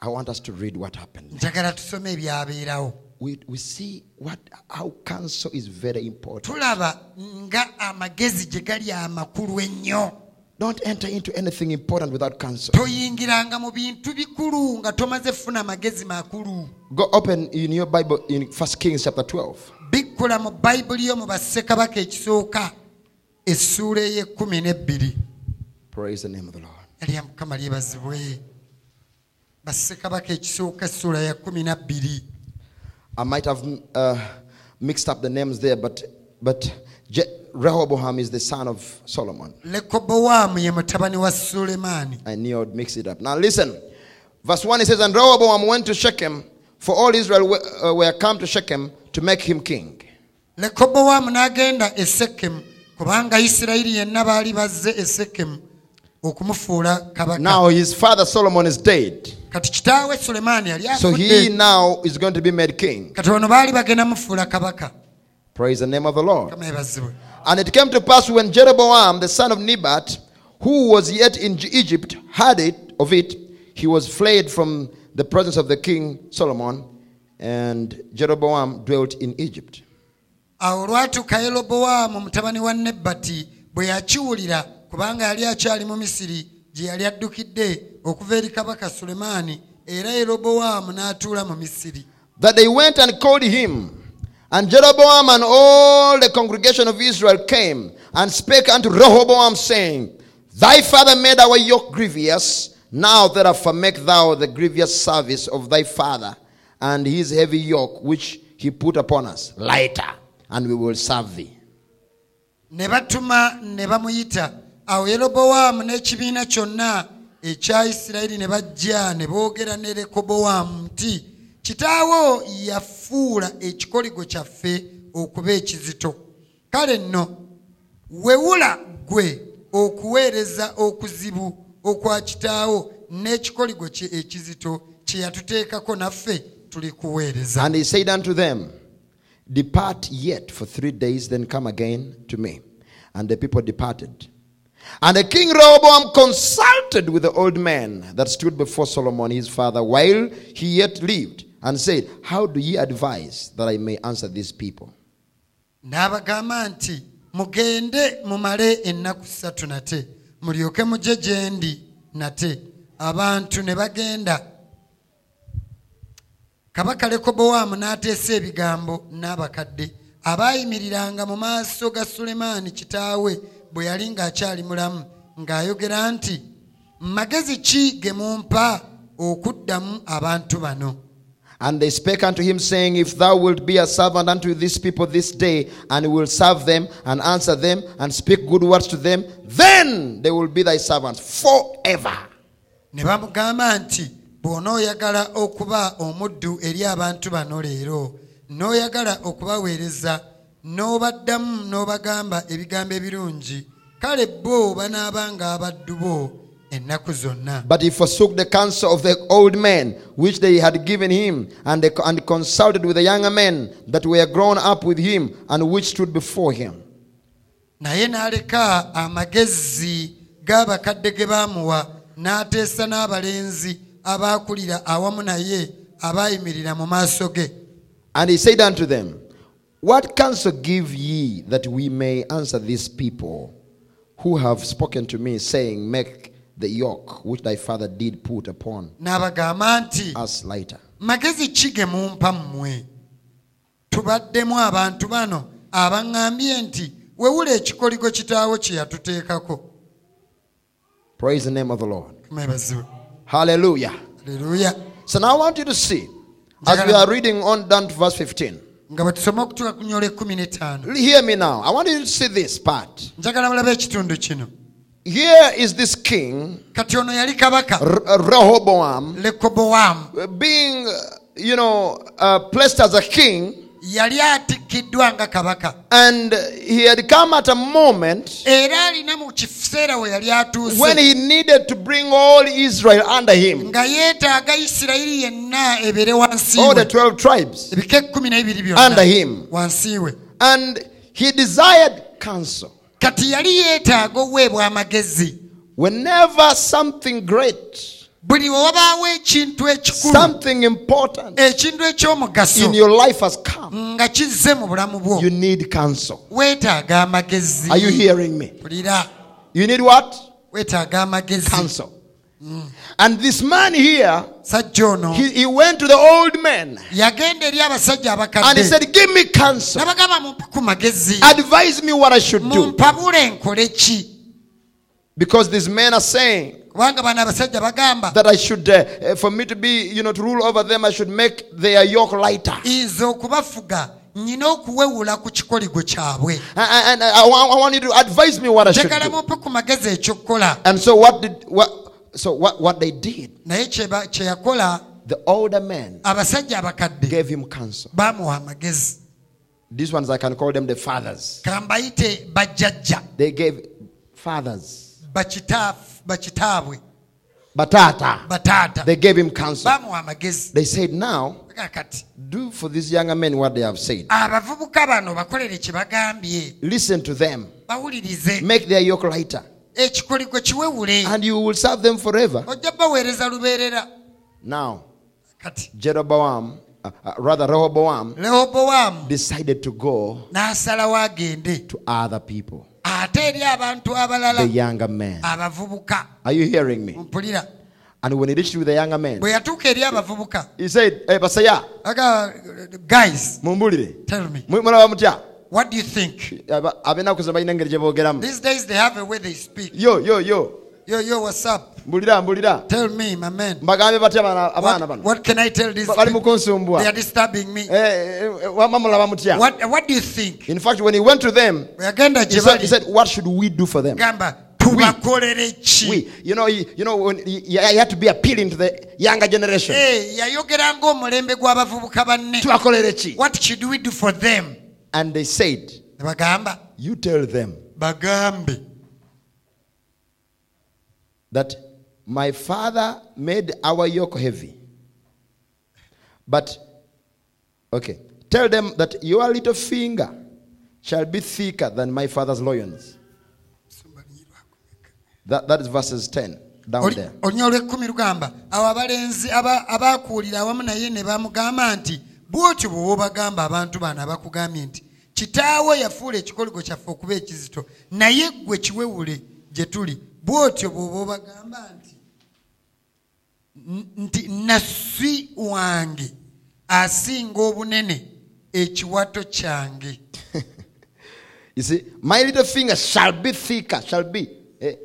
I want us to read what happened. njagala tusome ebyabeerawo We, we see what how counsel is very important. tulaba nga amagezi gye gali amakulu ennyo Don't enter into anything important without counsel. toyingiranga mu bintu bikulu nga tomaze funa amagezi makulu Go open in your Bible in First Kings chapter 12. bikkula mu bayibuli yo mu bassekabaka ekisooka essuula ey'ekkumi n'ebbiri Praise the name of the Lord. erya mukama lyebazibwe bassekabaka ekisooka essuula ya kkumi nabbiri I might have uh, mixed up the names there, but but Je- Rehoboam is the son of Solomon. lekobowaamu ye mutabani wa sulemaani I knew I would mix it up. Now listen, verse one. It says, "And Rehoboam went to Shechem, for all Israel were, uh, were come to Shechem to make him king." lekobowaamu n'agenda e sekemu kubanga isirayiri yenna baali bazze e sekemu okumufuula kabaka Now his father Solomon is dead, kati kitaawe sulemaani yali so he now is going to be made king. kati ono baali bagenda mufuula kabaka Praise the name of the Lord. And it came to pass when Jeroboam the son of Nebat, who was yet in Egypt, heard it of it, he was fled from the presence of the king Solomon, and Jeroboam dwelt in Egypt. awo olwatuuka yerobowaamu mutabani wa nebbati bwe yakiwulira kubanga yali akyali mu misiri gye yali addukidde okuva eri kabaka sulemaani era yerobowaamu n'atuula mu misiri that they went and called him. And Jeroboam and all the congregation of Israel came and spake unto Rehoboam, saying, Thy father made our yoke grievous. Now therefore make thou the grievous service of thy father and his heavy yoke which he put upon us lighter, and we will serve thee. ne batuma ne bamuyita awo yerobowaamu n'ekibiina kyonna ekya isirayiri ne bajja ne boogera ne lekobowaamu nti kitaawo yafuula ekikoligo kyaffe okuba ekizito kale nno wewula ggwe okuweereza okuzibu okwa kitaawo n'ekikoligo kye ekizito kye yatuteekako naffe tuli kuweereza And he said unto them, Depart yet for three days, then come again to me. And the people departed. And the king Rehoboam consulted with the old man that stood before Solomon his father while he yet lived, and said, How do ye advise that I may answer these people? n'abagamba nti mugende mumale ennaku ssatu nate mulyoke mujje gye ndi nate abantu ne bagenda kabaka lekobowaamu n'ateesa ebigambo n'abakadde abaayimiriranga mu maaso ga sulemaani kitaawe bwe yali ng'akyali mulamu ng'ayogera nti magezi ki ge mumpa okuddamu abantu bano And they spake unto him, saying, If thou wilt be a servant unto these people this day, and will serve them, and answer them, and speak good words to them, then they will be thy servants forever. ne bamugamba nti bw'onooyagala okuba omuddu eri abantu bano leero n'oyagala okubaweereza n'obaddamu n'obagamba ebigambo ebirungi kale bo banaabanga abaddu bo But he forsook the counsel of the old men which they had given him, and, they, and consulted with the younger men that were grown up with him, and which stood before him. naye n'aleka amagezi g'abakadde ge baamuwa n'ateesa n'abalenzi abaakulira awamu naye abaayimirira mu maaso ge And he said unto them, What counsel give ye that we may answer these people who have spoken to me, saying, Make the yoke which thy father did put upon us lighter? magezi ki ge mumpa mmwe tubaddemu abantu bano abaŋŋambye nti wewula ekikoligo kitaawo kye yatuteekako Praise the name of the Lord. mwebazibwe Hallelujah. So now I want you to see, as we are reading on down to verse 15. Nga bwe tusoma okutuuka ku nyola ekkumi n'etaano Hear me now. I want you to see this part. njagala mulabe ekitundu kino Here is this king, kati ono yali kabaka R- Rehoboam, uh, being, uh, you know, uh, placed as a king, yali atikkiddwa nga kabaka. And he had come at a moment era alina mu kiseera we yali when he needed to bring all Israel under him, nga yeetaaga isirayiri yenna ebeere wansi all the 12 tribes ebika ekkumi n'ebiri under him. wansi we. And he desired counsel. kati yali yeetaaga oweebwa amagezi Whenever something great, buli ekintu something important ekyomugaso in your life has come, nga kizze mu bulamu bwo you need counsel. weetaaga amagezi Are you hearing me? pulira You need what? weetaaga amagezi Counsel. Mm. And this man here, he, he went to the old men yagenda eri abasajja and he said, Give me counsel. nabagamba mumpe ku magezi Advise me what I should do. mumpabule nkole ki Because these men are saying kubanga bano abasajja bagamba that I should, uh, uh, for me to be, you know, to rule over them, I should make their yoke lighter. nyina okuwewula ku kikoligo kyabwe And, and I, want, you to advise me what I should njagala do. mumpe ku magezi ekyokukola And so what did what so what, what they did, naye kye yakola the older men gave him counsel. These ones I can call them the fathers. They gave fathers. Bakitaabwe Batata. bataata They gave him counsel. They said, Now do for these younger men what they have said. abavubuka bano bakolere kye bagambye Listen to them. Make their yoke lighter. And you will serve them forever. ojja baweereza lubeerera Now, Jeroboam, uh, uh, rather Rehoboam, lehobowaamu decided to go to other people, ate eri abantu abalala the younger men. abavubuka Are you hearing me? mpulira And when he reached with the younger men, bwe yatuuka eri abavubuka he said, hey, Basaya, aga guys mumbulire. tell me Mu- mulaba mutya? what do you think Aba- Ab'ennaku zino balina engeri gye boogeramu. these days they have a way they speak Yo, yo, yo. Yo yo what's up Mbulira, mbulira. tell me my man Mbagambe batya abaana what, bano? what can i tell these Ba- Bali mu people? kunsumbua. they are disturbing me Eh, eh, eh, mutya? what, what do you think In fact, when he went to them, he said, he said, what should we do for them? gamba tubakolere ki you know, he, you know, when he, he had to be appealing to the younger generation. Eh, yayogera ng'omulembe gw'abavubuka banne Tubakolere ki? what should we do for them And they said, bagamba you tell them bagambe that my father made our yoke heavy. But, okay, tell them that your little finger shall be thicker than my father's loins. That, that is verses 10 down Oli- there. olunya olw'ekkumi lugamba awo abalenzi aba- abaakuulira awamu naye ne bamugamba nti bw'otyo bw'oba obagamba abantu bano abakugambye nti kitaawe yafuula ekikoligo kyaffe okuba ekizito naye ggwe kiwewule gye tuli bw'otyo bw'oba obagamba nti nti nassi wange asinga obunene ekiwato kyange *laughs* You see, my little finger shall be thicker, shall be. eh,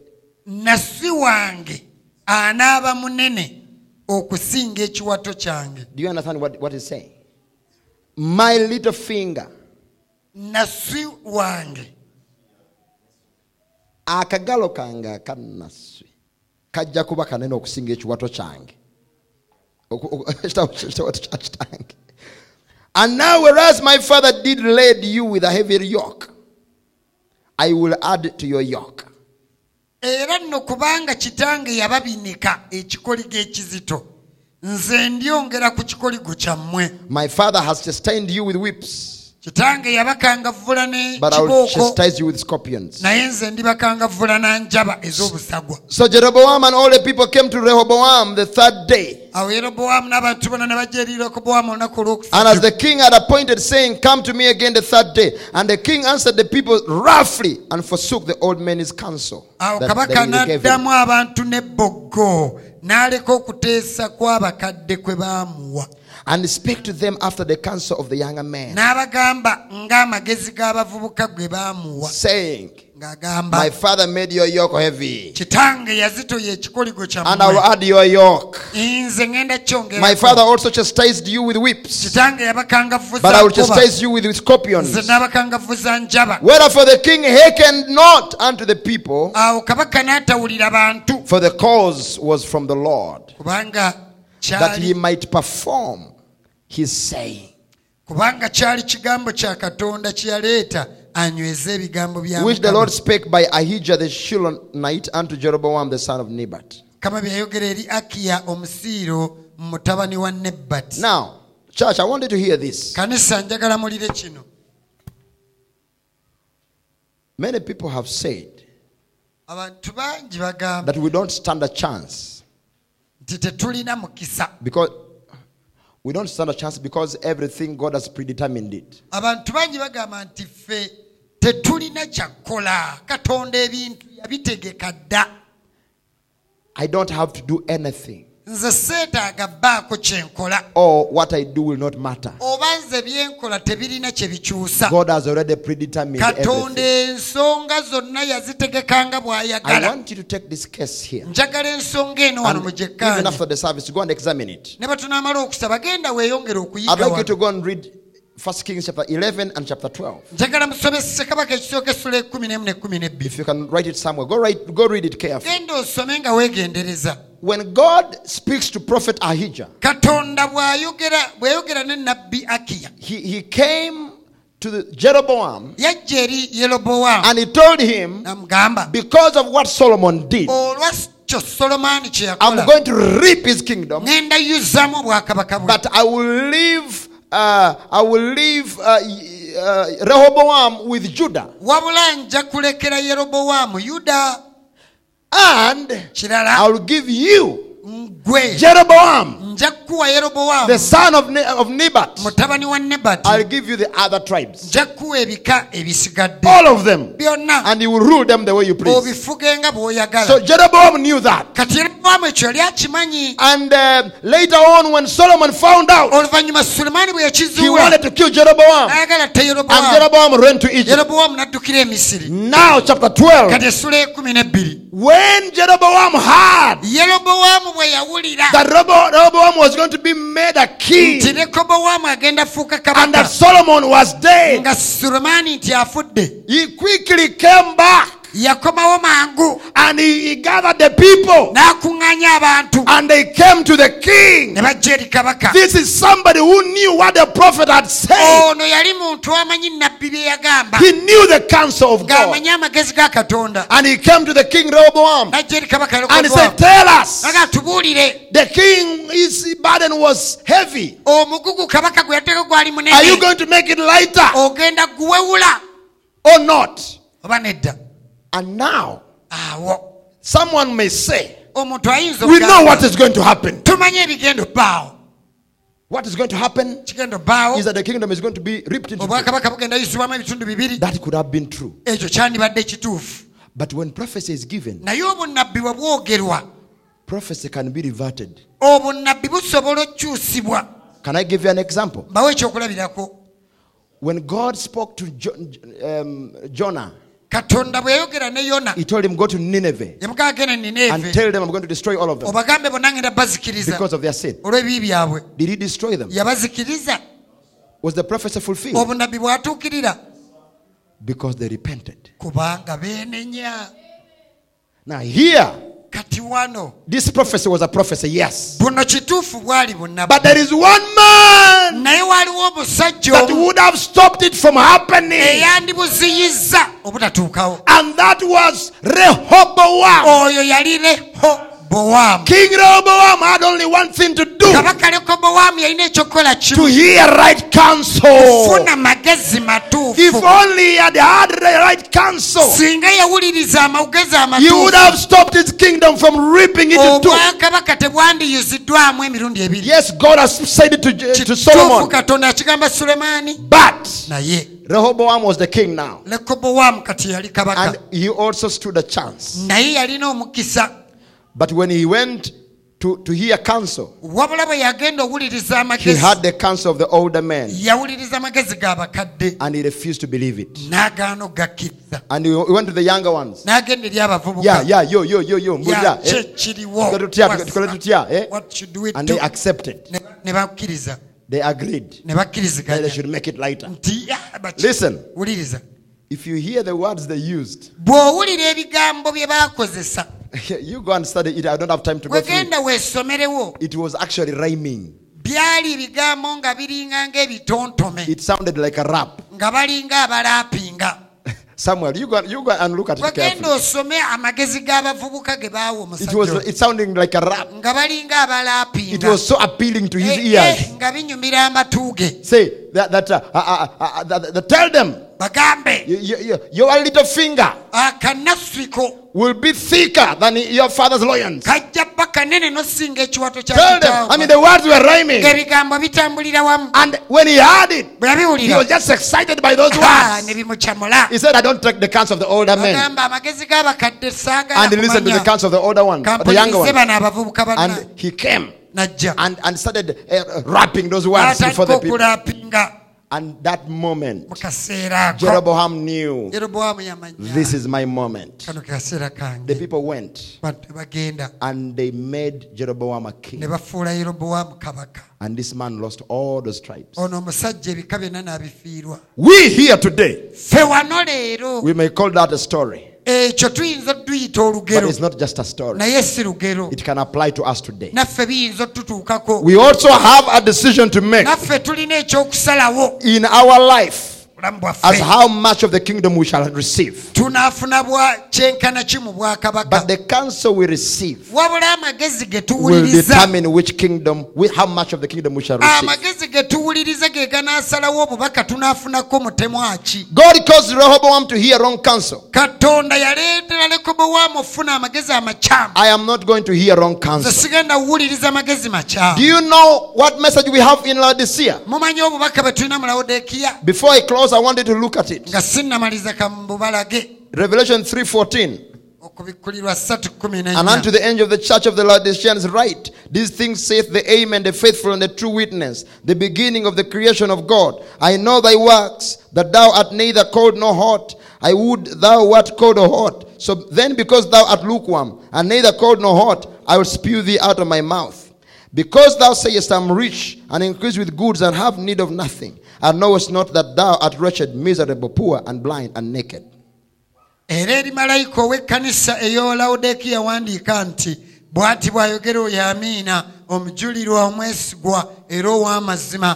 nassi wange anaaba munene okusinga ekiwato kyange do you understand what, what he's saying? My little finger. nassi wange akagalo kange akannaswe kajja kuba kanene okusinga ekiwato kyange. *laughs* Ekiwato kya kitange and now whereas my father did lead you with a heavy yoke i will add to your yoke. Era nno kubanga kitange yababinika ekikoligo ekizito nze ndyongera ku kikoligo kyammwe. My father has sustained you with whips kitange yabakangavvula ne but i will kibooko chastise you with scorpions naye nze ndibakangavvula na njaba ez'obusagwa so jeroboam and all the people came to rehoboam the third day awo yerobowaamu n'abantu bonna ne bajja eri lekobowaamu olunaku And as the king had appointed, saying, Come to me again the third day. And the king answered the people roughly and forsook the old man's counsel. awo that- kabaka that he gave him. n'addamu abantu n'ebboggo n'aleka okuteesa kw'abakadde kwe baamuwa And speak to them after the counsel of the younger man, n'abagamba ng'amagezi g'abavubuka gwe baamuwa. Saying, My father made your yoke heavy, kitange yazitoya ekikoligo and I will add your yoke. nze ngenda My father also chastised you with whips, kitange yabakangavvuza but I will chastise you with nze scorpions. n'abakangavvuza njaba Wherefore the king hearkened not unto the people, awo kabaka n'atawulira bantu. for the cause was from the Lord, kubanga that he might perform his saying. kubanga kyali kigambo kya katonda kye yaleeta anyweze ebigambo bya which the Lord spake by Ahijah the Shilonite unto Jeroboam the son of Nebat. kama bye yayogera eri akiya omusiiro mutabani wa Now, church, I want you to hear this. kanisa njagala mulire kino Many people have said abantu bangi bagamba that we don't stand a chance nti tetulina mukisa because we don't stand a chance because everything God has predetermined it. abantu bangi bagamba nti ffe tetulina kyakkola katonda ebintu yabitegeka dda I don't have to do anything, nze seetaaga bbaako or what I do will not matter. oba nze tebirina kye bikyusa God has already predetermined katonda ensonga zonna yazitegekanga I want you to take this case here. njagala ensonga eno wano even after the service, go and examine it. ne okusaba genda weeyongere I'd okuyiga like you to go and read 1 Kings chapter 11 and chapter 12. njagala musomese kabaka ekisooka essula ekkumi n'emu n'ekkumi n'ebbiri If you can write it somewhere, go, write, go read it carefully. Genda osome nga weegendereza When God speaks to prophet Ahijah, katonda bw'ayogera bw'ayogera ne nabbi akiya he, he came to the Jeroboam and he told him, because of what Solomon did, olwa kyo solomaani kye I'm going to reap his kingdom, ŋŋenda yuzzaamu obwakabaka bwe but I will leave, uh, I will leave uh, uh, Rehoboam with Judah. wabula nja kulekera yerobowaamu yuda And I will give you Jeroboam, the son of, Ne- of Nebat, mutabani wa nebati I'll give you the other tribes. nja kukuwa ebika ebisigadde All of them. And you will rule them the way you please. obifuge nga bw'oyagala So Jeroboam knew that. kati yerobowaamu ekyo yali akimanyi And uh, later on, when Solomon found out, oluvannyuma sulemaani bwe he wanted to kill Jeroboam. And Jeroboam ran to Egypt. yerobowaamu n'addukira misiri Now, chapter 12. kati essula ekumi n'ebbiri When Jeroboam bwe yawulira that Rehobo- Rehoboam was going to be made a king. Nti lekobowaamu agenda fuuka and that Solomon was dead, nga sulemaani nti afudde. He quickly came back and he, he gathered the people. And they came to the king. ne eri kabaka This is somebody who knew what the prophet had said. ono yali muntu amanyi nabbi bye yagamba. He knew the counsel of God. ng'amanyi amagezi ga katonda. And he came to the king Rehoboam. N'ajja eri kabaka and he said, Tell us. The king, his burden was heavy. omugugu kabaka gwe yateeka gwali Are you going to make it lighter? Or not? And now, someone may say, We know what is going to happen. tumanyi ebigenda obbaawo What is going to happen is that the kingdom is going to be ripped into two. obwakabaka bugenda yisibwamu ebitundu bibiri That could have been true. ekyo kyandibadde kituufu But when prophecy is given, naye obunnabbi bwe bwogerwa prophecy can be reverted. obunnabbi busobola okukyusibwa Can I give you an example? When God spoke to jo- um, Jonah, katonda bwe yayogera ne yona He told him, Go to Nineveh yamugamba genda and nineeve tell them I'm going to destroy all of them obagambe bonna ngenda bazikiriza because of their sin. olw'ebibi byabwe Did He destroy them? yabazikiriza Was the prophecy fulfilled? obunnabbi bwatuukirira Because they repented. kubanga beenenya Now, here, this prophecy was a prophecy, yes. buno kituufu bwali bunnabbi But there is one man that would have stopped it from happening, and that was Rehoboam. Lehobowaamu King Rehoboam had only one thing to do kabaka lekobowaamu yalina ekyokukola to hear right counsel. funa magezi If only he had had the right counsel, singa yawuliriza amagezi he would have stopped his kingdom from ripping it into two. obwakabaka tebwandiyuziddwamu emirundi ebiri Yes, God has said it to, uh, to kituufu Solomon. katonda akigamba sulemaani But naye Rehoboam was the king now. lekobowaamu kati yali kabaka And he also stood a chance. naye yalina omukisa But when he went to, to hear counsel, wabula bwe yagenda owuliriza he had the counsel of the older men yawuliriza amagezi g'abakadde and he refused to believe it. And he went to the younger ones. Yeah, yeah, yo, yo, yo, yo, ki eh? ekiriwo Tukole tutya, tukole- tukole tutya? What should we And do? they accepted. They agreed that they should make it lighter. Listen, if you hear the words they used, bw'owulira ebigambo bye baakozesa you go and study it. I don't have time to go through it. wegenda weesomerewo It was actually rhyming. byali ebigambo nga biringa ng'ebitontome It sounded like a rap. *laughs* nga balinga abalaapinga Samuel, you go, you go and look at it wegenda carefully. osome amagezi g'abavubuka ge baawa It was omusajja it sounding like a rap. nga balinga It abalaapinga was so appealing to his Eh, eh, ears. nga binyumira amatu ge Say that that, uh, uh, uh, uh, that, that tell them bagambe. y- y- y- your little finger akanasiko will be thicker than your father's loins. kajja bba kanene nosinga ekiwato kya Tell them. I mean, the words were rhyming, ng'ebigambo bitambulira wamu. And when he heard it, bwe he was just excited by those Ah, words. ne bimukyamula He said, "I don't take the counsel of the older men," agamba amagezi g'abakadde saagala and he listened to the kumanya. counsel of the older one, the younger kampulirize one, bano abavubuka banna and he came najja. And started uh, rapping those words before the people. And that moment, mu kaseera ako. Jeroboam knew this is my moment. kano ke kaseera The people went. Bantu ne bagenda. And they made Jeroboam a king. And this man lost all those tribes. ono omusajja ebika byonna n'abifiirwa. We here today, ffe wano leero. we may call that a story, ekyo tuyinza otuyita olugero. it's not just a story. naye si lugero. It can apply to us today. naffe biyinza otutuukako. We also have a decision to make naffe tulina ekyokusalawo. in our life as how much of the kingdom we shall receive. tunaafuna bwa kyenkana ki mu But the counsel we receive wabula amagezi ge will determine which kingdom, we- how much of the kingdom we shall ah, receive. amagezi ge tuwuliriza ge ganaasalawo obubaka tunaafunako mutemu aki God caused Rehoboam to hear wrong counsel. katonda yaleetera lekobowaamu ofuna amagezi amakyamu I am not going to hear wrong counsel. sigenda kuwuliriza amagezi Do you know what message we have in Laodicea? mumanyi obubaka bwe tulina mu lawudekiya Before I close, I wanted to look at it. nga sinnamaliza kamububalage Revelation 3:14. okubikkulirwa 3 And unto the angel of the church of the Laodiceans write, These things saith the Amen, the faithful and the true witness, the beginning of the creation of God. I know thy works, that thou art neither cold nor hot. I would thou wert cold or hot. So then, because thou art lukewarm, and neither cold nor hot, I will spew thee out of my mouth. Because thou sayest, I'm rich, and increase with goods, and have need of nothing, and knowest not that thou art wretched, miserable, poor, and blind, and naked. era eri malayika ow'ekkanisa nti bw'ati bw'ayogera oyo amiina omujulirwa omwesigwa era ow'amazima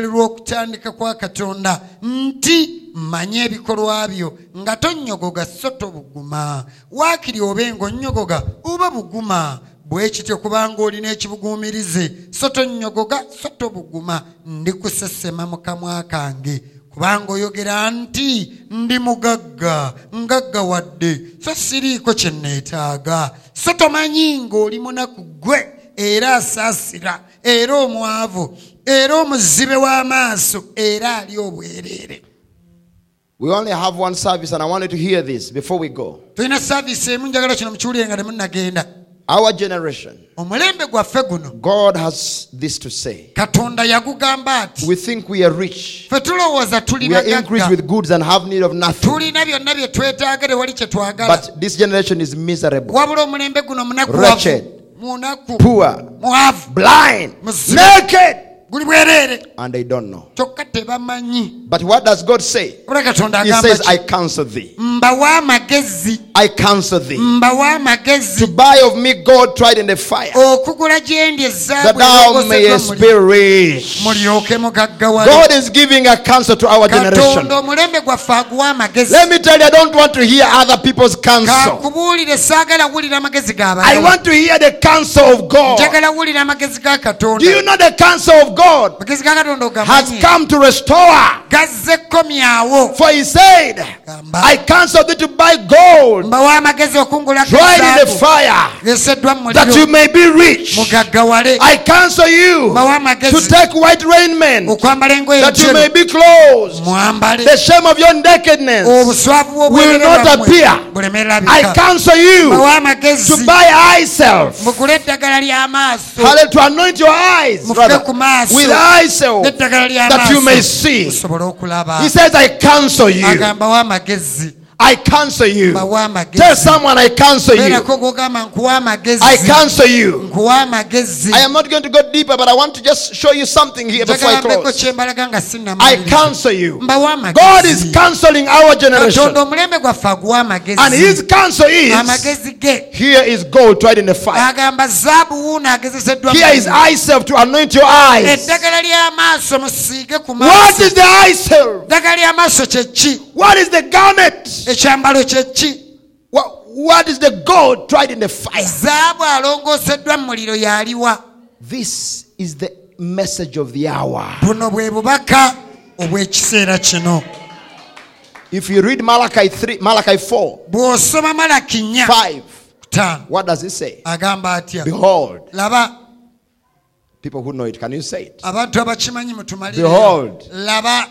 lw'okutandika kwa katonda nti ebikolwa byo nga tonnyogoga so tobuguma waakiri oba buguma bwe kityo kubanga olina ekibuguumirize so tonnyogoga so tobuguma. Ndikusesema mu kamwa kange. Kubanga oyogera nti ndi mugagga ngaggawadde so siriiko kye neetaaga so tomanyi ng'oli munaku gwe era asaasira era omwavu era omuzibe w'amaaso era ali obwereere. We only have one service, and I wanted to hear this before we go. Tulina saaviisi emu njagala kino mukiwulire nga temunnagenda Our generation, omulembe gwaffe guno God has this to say. katonda yagugamba ati We think we are rich. ffe tulowooza tuli We are increased with goods and have need of nothing. tulina byonna bye twetaaga tewali kye twagala But this generation is miserable, wabula omulembe guno munaku Wretched. munaku poor, mwavu blind, naked, and they don't know. But what does God say? He says? I counsel thee. I counsel thee. To buy of me gold tried in the fire, that thou mayest be rich. God is giving a counsel to our generation. katonda omulembe gwaffe aguwa amagezi Let me tell you, I don't want to hear other people's counsel. kakubuulire saagala wulira amagezi I want to hear the counsel of God. njagala wulira amagezi ga Do you know the counsel of God katonda has come to restore? For he said. I counsel thee to buy gold mbawa amagezi okungula tried in the fire, that you may be rich. I counsel you to take white raiment, that you may be clothed. The shame of your nakedness. will not appear. I counsel you to buy eye salve. Hallelujah, to anoint your eyes mufuke rather, ku maaso with eye salve that you may see. He says, I counsel you. Amagezi I counsel you. Tell someone I counsel you. beerako gogamba nkuwa amagezi I counsel you. I am not going to go deeper, but I want to just show you something here before I close. I counsel you. God is counseling our generation. katonda omulembe gwaffe aguwa And his counsel is here is gold tried in the fire. agamba zaabu wuuno agezeseddwa mu Here is eye salve to anoint your eyes. eddagala ly'amaaso musiige ku What is the eye salve? Eddagala ly'amaaso kye ki What is the garment? ekyambalo kye ki What, what is the gold tried in the fire? zaabu alongooseddwa mu muliro yaliwa This is the message of the hour. buno bwe bubaka obw'ekiseera kino If you read Malachi 3, Malachi 4, bw'osoma malaki nnya 5, ttaano what does it say? agamba atya Behold, laba people who know it, can you say it? abantu abakimanyi mutumalire Behold. laba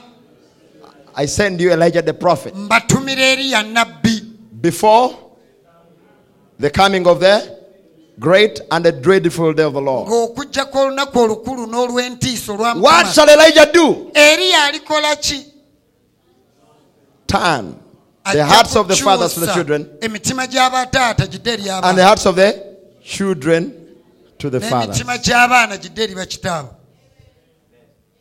I send you Elijah the prophet mbatumira eriya nabbi before the coming of the great and the dreadful day of the Lord. ng'okujjako olunaku olukulu n'olw'entiisa olwa What shall Elijah do? eriya alikola ki Turn the hearts of the fathers to the children emitima gy'abataata gidde eri and the hearts of the children to the fathers.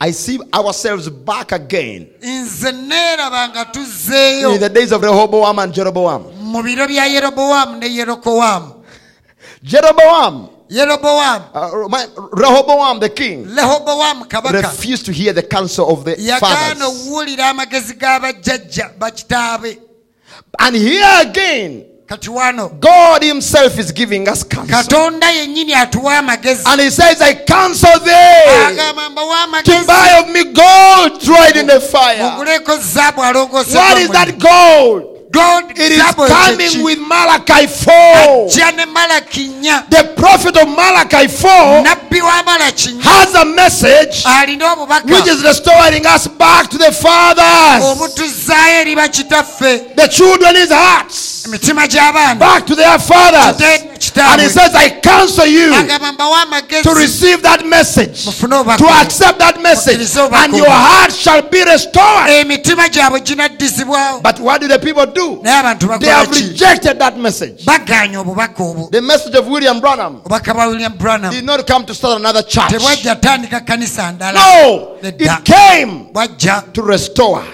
I see ourselves back again. Nze neeraba nga tuzzeeyo in the days of Rehoboam and Jeroboam. mu biro bya yerobowaamu ne yerokowaamu Jeroboam, uh, my- Rehoboam the king, lehobowaamu kabaka. Refused to hear the counsel of the fathers. okuwulira amagezi g'abajjajja bakitaabe And here again, God Himself is giving us counsel. katonda yennyini atuwa amagezi And He says, I counsel thee to buy of me gold tried in the fire. What is that gold? God It is coming with Malachi 4. ajja ne malaki nnya The prophet of Malachi 4 nabbi wa malaki nnya has a message which is restoring us back to the fathers, obutuzaayo eri bakitaffe the children's hearts, back to their fathers. And he says, I counsel you agamba mbawa amagezi to receive that message, to accept that message, and your heart shall be restored. emitima gyabwe ginaddizibwawo But what do the people do? Abantu They have rejected that message. bagaanya obubaka obwo The message of William Branham. Obubaka bwa william branham. Did not come to start another church. tebwajja tandika kanisa No, it came to restore,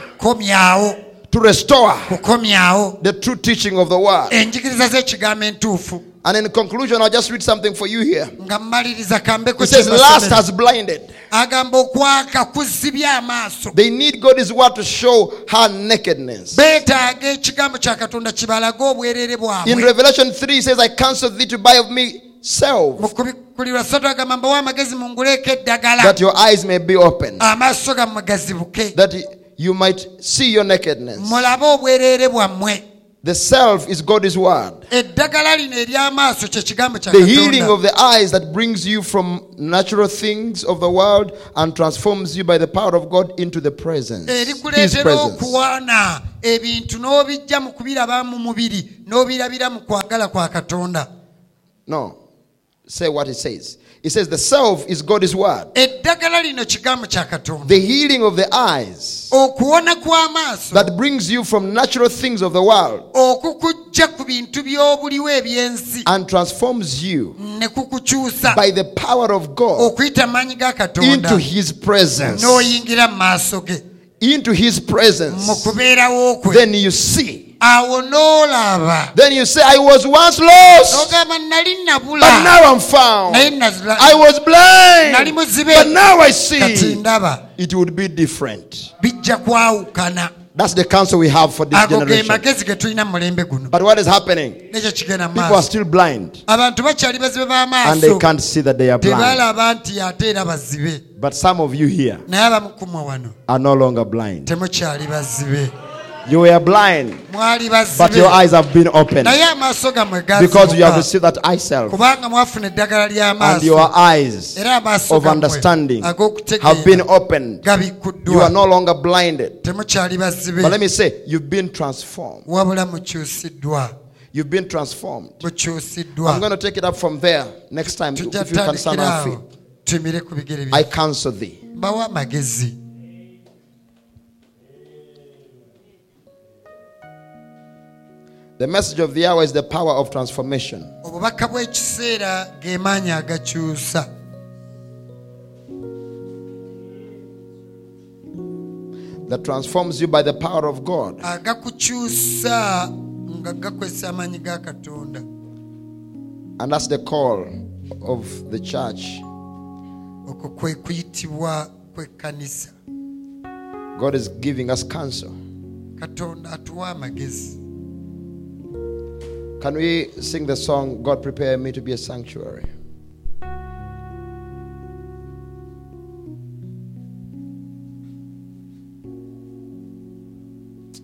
to restore. The true teaching of the word. Enjigiriza z'ekigambo entuufu And in conclusion, I'll just read something for you here. It says, Lust has blinded. agamba okwaka kuzibya amaaso They need God's word to show her nakedness. beetaaga ekigambo kya katonda kibalage obwereere In Revelation 3, it says, I counsel thee to buy of me self, mu kubikulirwa ssatu agamba mbawo amagezi munguleeko eddagala that your eyes may be opened, amaaso gammwe gazibuke that you might see your nakedness. Mulabe obwereere bwammwe The self is God's word. eddagala lino ery'amaaso kye kigambo kya The healing of the eyes that brings you from natural things of the world and transforms you by the power of God into the presence. His presence. ebintu n'obijja mu kubiraba mu mubiri n'obirabira mu kwagala kwa katonda No. Say what it says. It says the salve is God's word. eddagala lino kigambo kya katonda The healing of the eyes that brings you from natural things of the world okukujja ku bintu by'obuliwo ebyensi and transforms you by the power of God okuyita amaanyi ga katonda into his presence. n'oyingira mu maaso ge Into his presence. Then you see. Then you say, I was once lost, but now I'm found. I was blind, but now I see. It would be different. That's the counsel we have for this generation. magezi ge tulina mu mulembe guno But what is happening? nekyo kigenda mu People are still blind abantu bakyali bazibe and they can't see that they are blind. tebalaba nti ate era bazibe But some of you here naye abamu kumwe wano are no longer blind. You were blind, but your eyes have been opened naye amaaso gammwe because you have received that eye salve. kubanga mwafuna eddagala And your eyes of understanding have been opened. You are no longer blinded. But let me say, you've been transformed. You've been transformed. I'm going to take it up from there next time if you can stand on feet. tumire ku bigere I counsel thee. The message of the hour is the power of transformation. obubaka bw'ekiseera ge maanyi agakyusa that transforms you by the power of God. agakukyusa nga gakozesa amaanyi ga katonda And that's the call of the church. okwo kwe kuyitibwa kw'ekkanisa God is giving us counsel. Can we sing the song, God Prepare Me to Be a Sanctuary?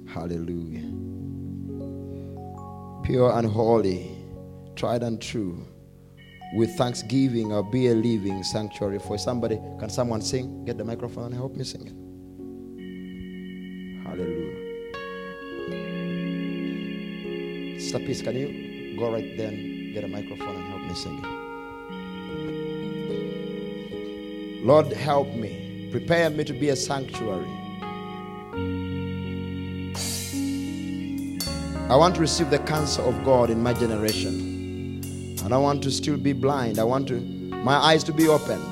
Hallelujah. Pure and holy, tried and true. With thanksgiving, I'll be a living sanctuary for somebody. Can someone sing? Get the microphone and help me sing it. Sister Peace, can you go right there and get a microphone and help me sing it? Lord, help me. Prepare me to be a sanctuary. I want to receive the counsel of God in my generation. I don't want to still be blind. I want to my eyes to be open.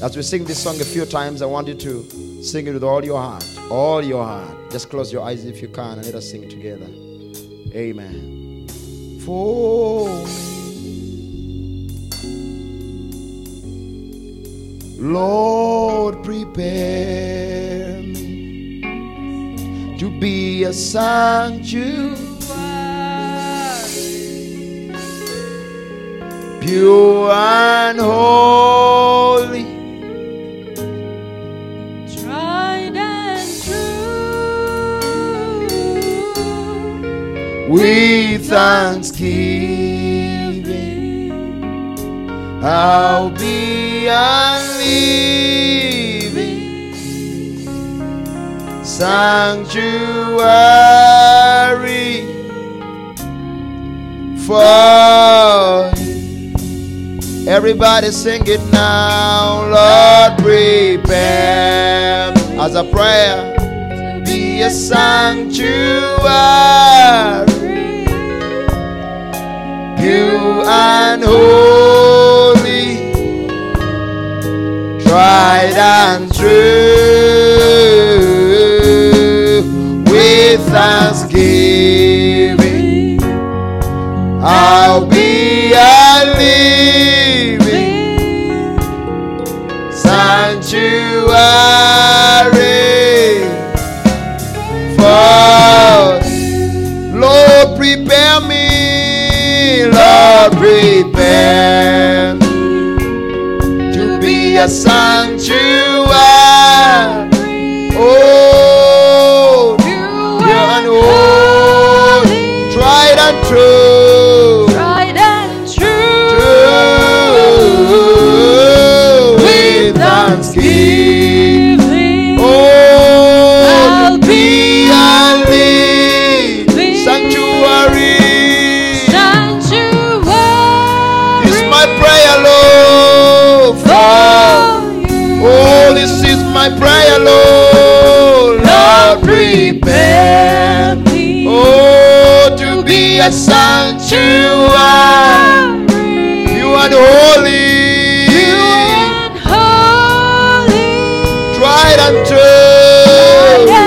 As we sing this song a few times, I want you to sing it with all your heart. All your heart. Just close your eyes if you can and let us sing together. Amen. For me, Lord, prepare me to be a sanctuary, pure and holy. With thanksgiving. I'll be a living sanctuary for you. Everybody sing it now, Lord, prepare as a prayer. Be a sanctuary, pure and holy, tried and true, with thanksgiving. I'll be a sanctuary my prayer, Lord. Lord, prepare me. Oh, to be a sanctuary. You are holy. You and holy. Tried and true.